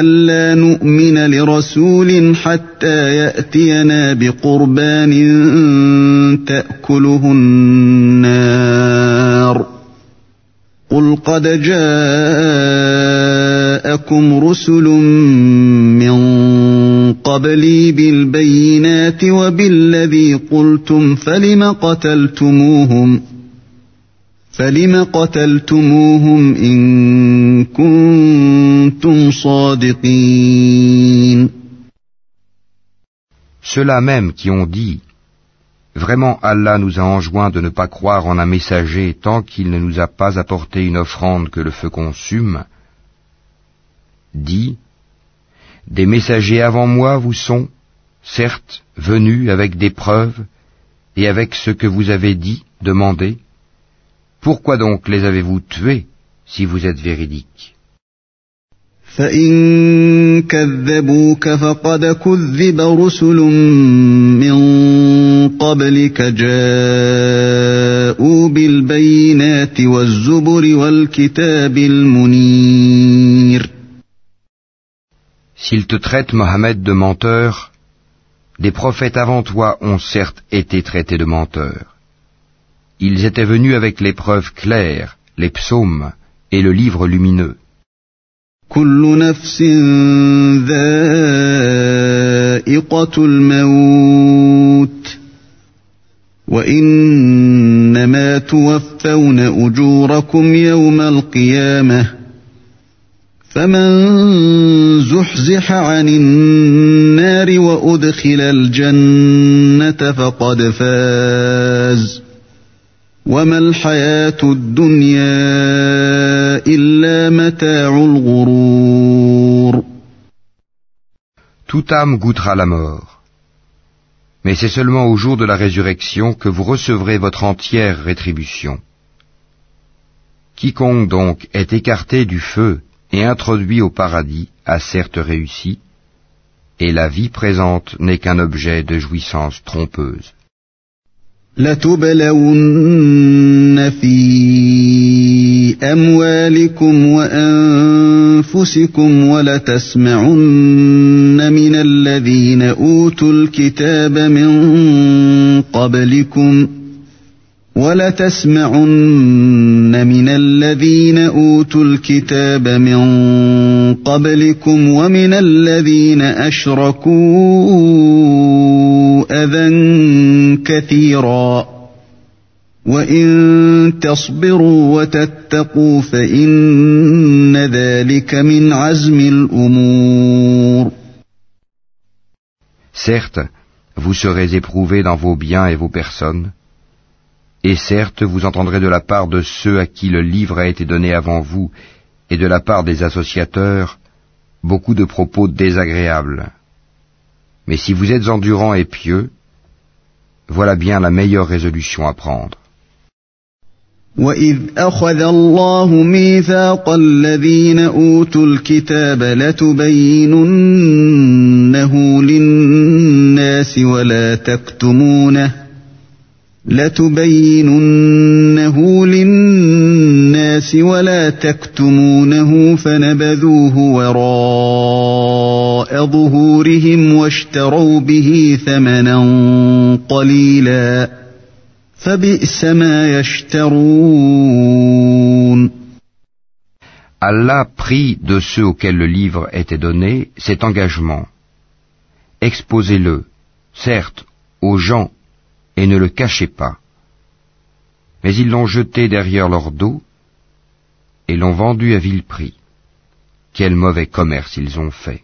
ألا نؤمن لرسول حتى يأتينا بقربان تأكله النار. قل قد جاءكم رسل من قبلي بالبينات وبالذي قلتم فلم قتلتموهم ۖ؟ Ceux-là même qui ont dit Vraiment Allah nous a enjoint de ne pas croire en un messager tant qu'il ne nous a pas apporté une offrande que le feu consume, dit Des messagers avant moi vous sont, certes, venus avec des preuves et avec ce que vous avez dit, demandé, pourquoi donc les avez-vous tués si vous êtes véridiques S'ils te traitent, Mohammed, de menteur, des prophètes avant toi ont certes été traités de menteurs ils étaient venus avec les preuves claires, les psaumes et le livre lumineux. فمن زحزح عن النار وأدخل الجنة فقد فاز وما الحياة الدنيا إلا متاع الغرور Toute âme goûtera la mort. Mais c'est seulement au jour de la résurrection que vous recevrez votre entière rétribution. Quiconque donc est écarté du feu et introduit au paradis a certes réussi, et la vie présente n'est qu'un objet de jouissance trompeuse. أموالكم وأنفسكم ولتسمعن من الذين أوتوا الكتاب من قبلكم ولتسمعن من الذين أوتوا الكتاب من قبلكم ومن الذين أشركوا أذى كثيراً Certes, vous serez éprouvés dans vos biens et vos personnes, et certes, vous entendrez de la part de ceux à qui le livre a été donné avant vous, et de la part des associateurs, beaucoup de propos désagréables. Mais si vous êtes endurants et pieux, voilà bien la meilleure résolution à prendre. واذ اخذ الله ميثاق الذين اوتوا الكتاب لتبيننه للناس ولا تكتمونه لتبيننه للناس ولا تكتمونه فنبذوه وراء ظهورهم واشتروا به ثمنا قليلا Allah prit de ceux auxquels le livre était donné cet engagement. Exposez-le, certes, aux gens, et ne le cachez pas. Mais ils l'ont jeté derrière leur dos et l'ont vendu à vil prix. Quel mauvais commerce ils ont fait.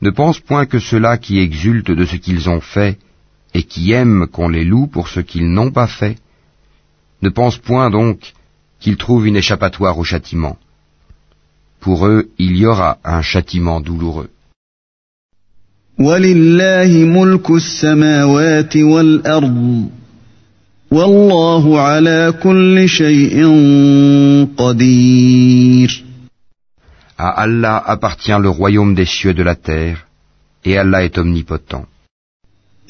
Ne pense point que ceux-là qui exultent de ce qu'ils ont fait et qui aiment qu'on les loue pour ce qu'ils n'ont pas fait, ne pense point donc qu'ils trouvent une échappatoire au châtiment. Pour eux, il y aura un châtiment douloureux. À Allah appartient le royaume des cieux et de la terre, et Allah est omnipotent.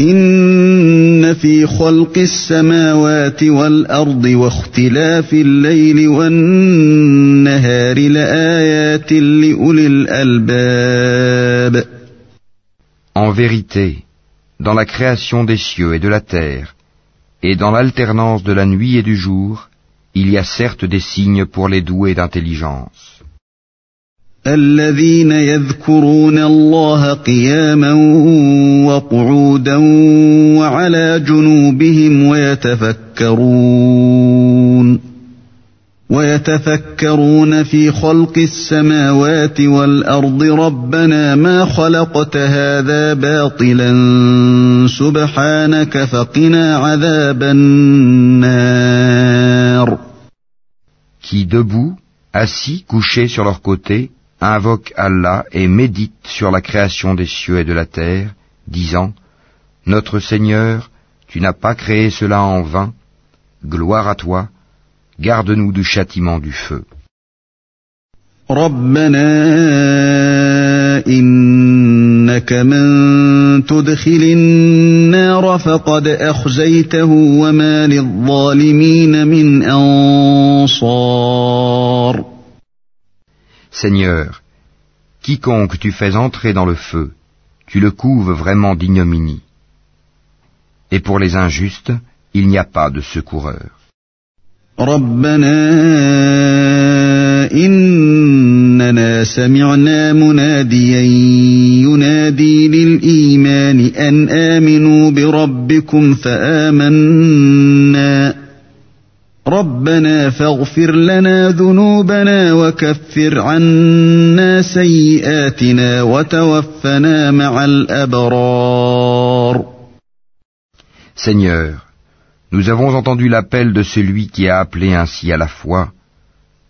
إن في خلق السماوات والأرض واختلاف الليل والنهار لآيات لأولي الألباب. En vérité, dans la création des cieux et de la terre, et dans l'alternance de la nuit et du jour, il y a certes des signes pour les doués d'intelligence. الذين يذكرون الله قياما وقعودا وعلى جنوبهم ويتفكرون ويتفكرون في خلق السماوات والأرض ربنا ما خلقت هذا باطلا سبحانك فقنا عذاب النار. Qui debout, assis, couchés sur leur côté, invoque Allah et médite sur la création des cieux et de la terre, disant Notre Seigneur, tu n'as pas créé cela en vain, gloire à toi, garde-nous du châtiment du feu. Seigneur, quiconque tu fais entrer dans le feu, tu le couves vraiment d'ignominie. Et pour les injustes, il n'y a pas de secoureur. ربنا إننا سمعنا مناديا ينادي للإيمان أن آمنوا بربكم فآمنا ربنا فاغفر لنا ذنوبنا وكفر عنا سيئاتنا وتوفنا مع الأبرار Seigneur, nous avons entendu l'appel de celui qui a appelé ainsi à la foi.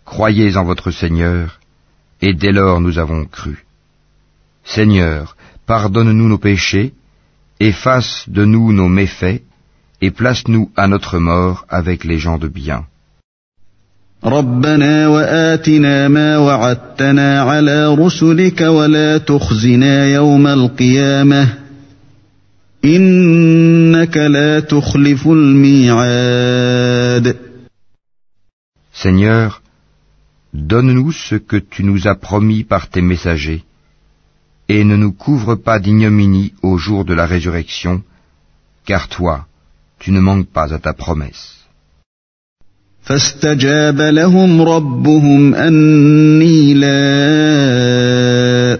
Croyez en votre Seigneur, et dès lors nous avons cru. Seigneur, pardonne-nous nos péchés, efface de nous nos méfaits, et place-nous à notre mort avec les gens de bien. Seigneur, donne-nous ce que tu nous as promis par tes messagers, et ne nous couvre pas d'ignominie au jour de la résurrection, car toi, tu ne manques pas à ta promesse. فاستجاب لهم ربهم أني لا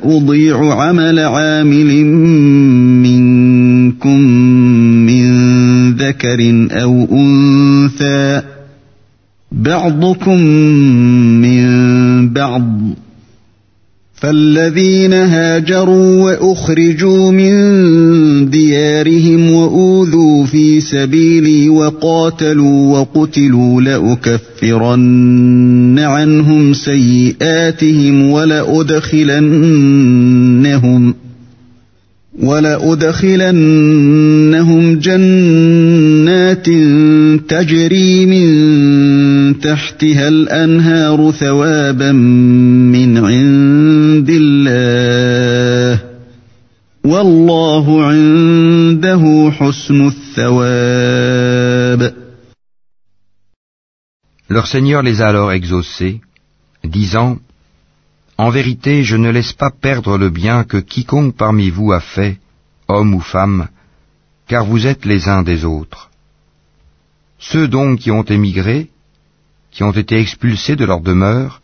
أضيع عمل عامل منكم من ذكر أو أنثى بعضكم من بعض فالذين هاجروا وأخرجوا من ديارهم وأوذوا في سبيلي وقاتلوا وقتلوا لأكفرن عنهم سيئاتهم ولأدخلنهم ۖ ولأدخلنهم جنات تجري من تحتها الأنهار ثوابا من والله عنده حسن الثواب Leur Seigneur les a alors exaucés, disant En vérité, je ne laisse pas perdre le bien que quiconque parmi vous a fait, homme ou femme, car vous êtes les uns des autres. Ceux donc qui ont émigré, qui ont été expulsés de leur demeure,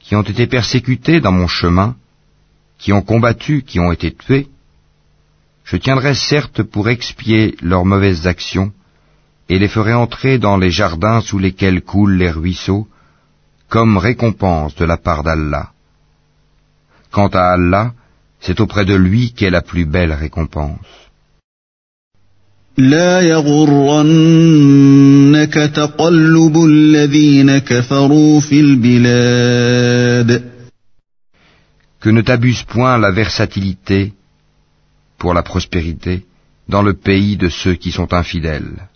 qui ont été persécutés dans mon chemin, qui ont combattu, qui ont été tués, je tiendrai certes pour expier leurs mauvaises actions, et les ferai entrer dans les jardins sous lesquels coulent les ruisseaux, comme récompense de la part d'Allah. Quant à Allah, c'est auprès de lui qu'est la plus belle récompense. Que ne t'abuse point la versatilité pour la prospérité dans le pays de ceux qui sont infidèles.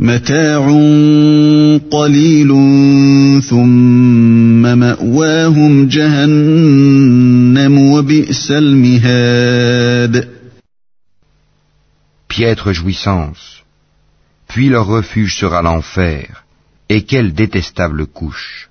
متاع Piètre jouissance, puis leur refuge sera l'enfer, et quelle détestable couche.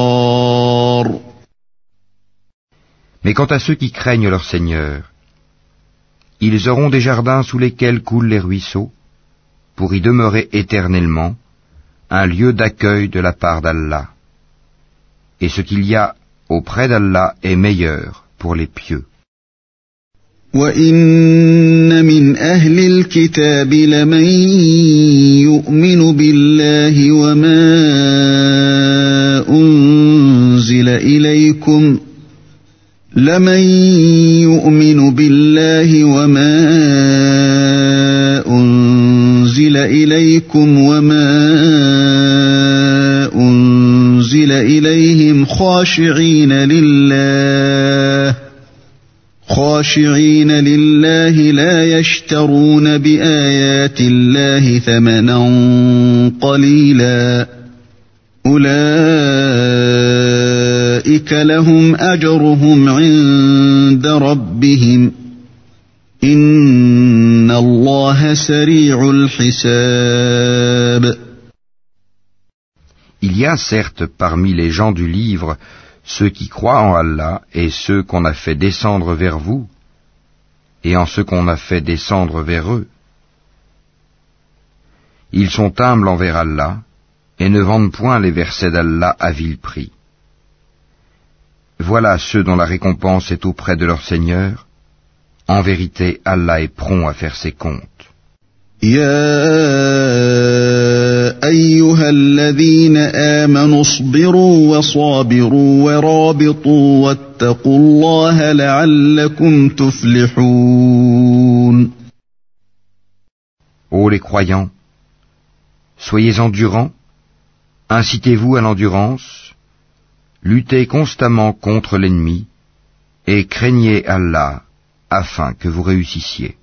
Mais quant à ceux qui craignent leur Seigneur, ils auront des jardins sous lesquels coulent les ruisseaux, pour y demeurer éternellement, un lieu d'accueil de la part d'Allah. Et ce qu'il y a auprès d'Allah est meilleur pour les pieux. إليكم لمن يؤمن بالله وما أنزل إليكم وما أنزل إليهم خاشعين لله خاشعين لله لا يشترون بآيات الله ثمنا قليلا أولئك لهم أجرهم عند ربهم إن الله سريع الحساب Il y a certes parmi les gens du livre ceux qui croient en Allah et ceux qu'on a fait descendre vers vous, et en ceux qu'on a fait descendre vers eux. Ils sont humbles envers Allah, et ne vendent point les versets d'Allah à vil prix. Voilà ceux dont la récompense est auprès de leur Seigneur. En vérité, Allah est prompt à faire ses comptes. أيها الذين آمنوا اصبروا وصابروا ورابطوا واتقوا الله لعلكم تفلحون Ô les croyants, soyez endurants, incitez-vous à l'endurance, luttez constamment contre l'ennemi, et craignez Allah afin que vous réussissiez.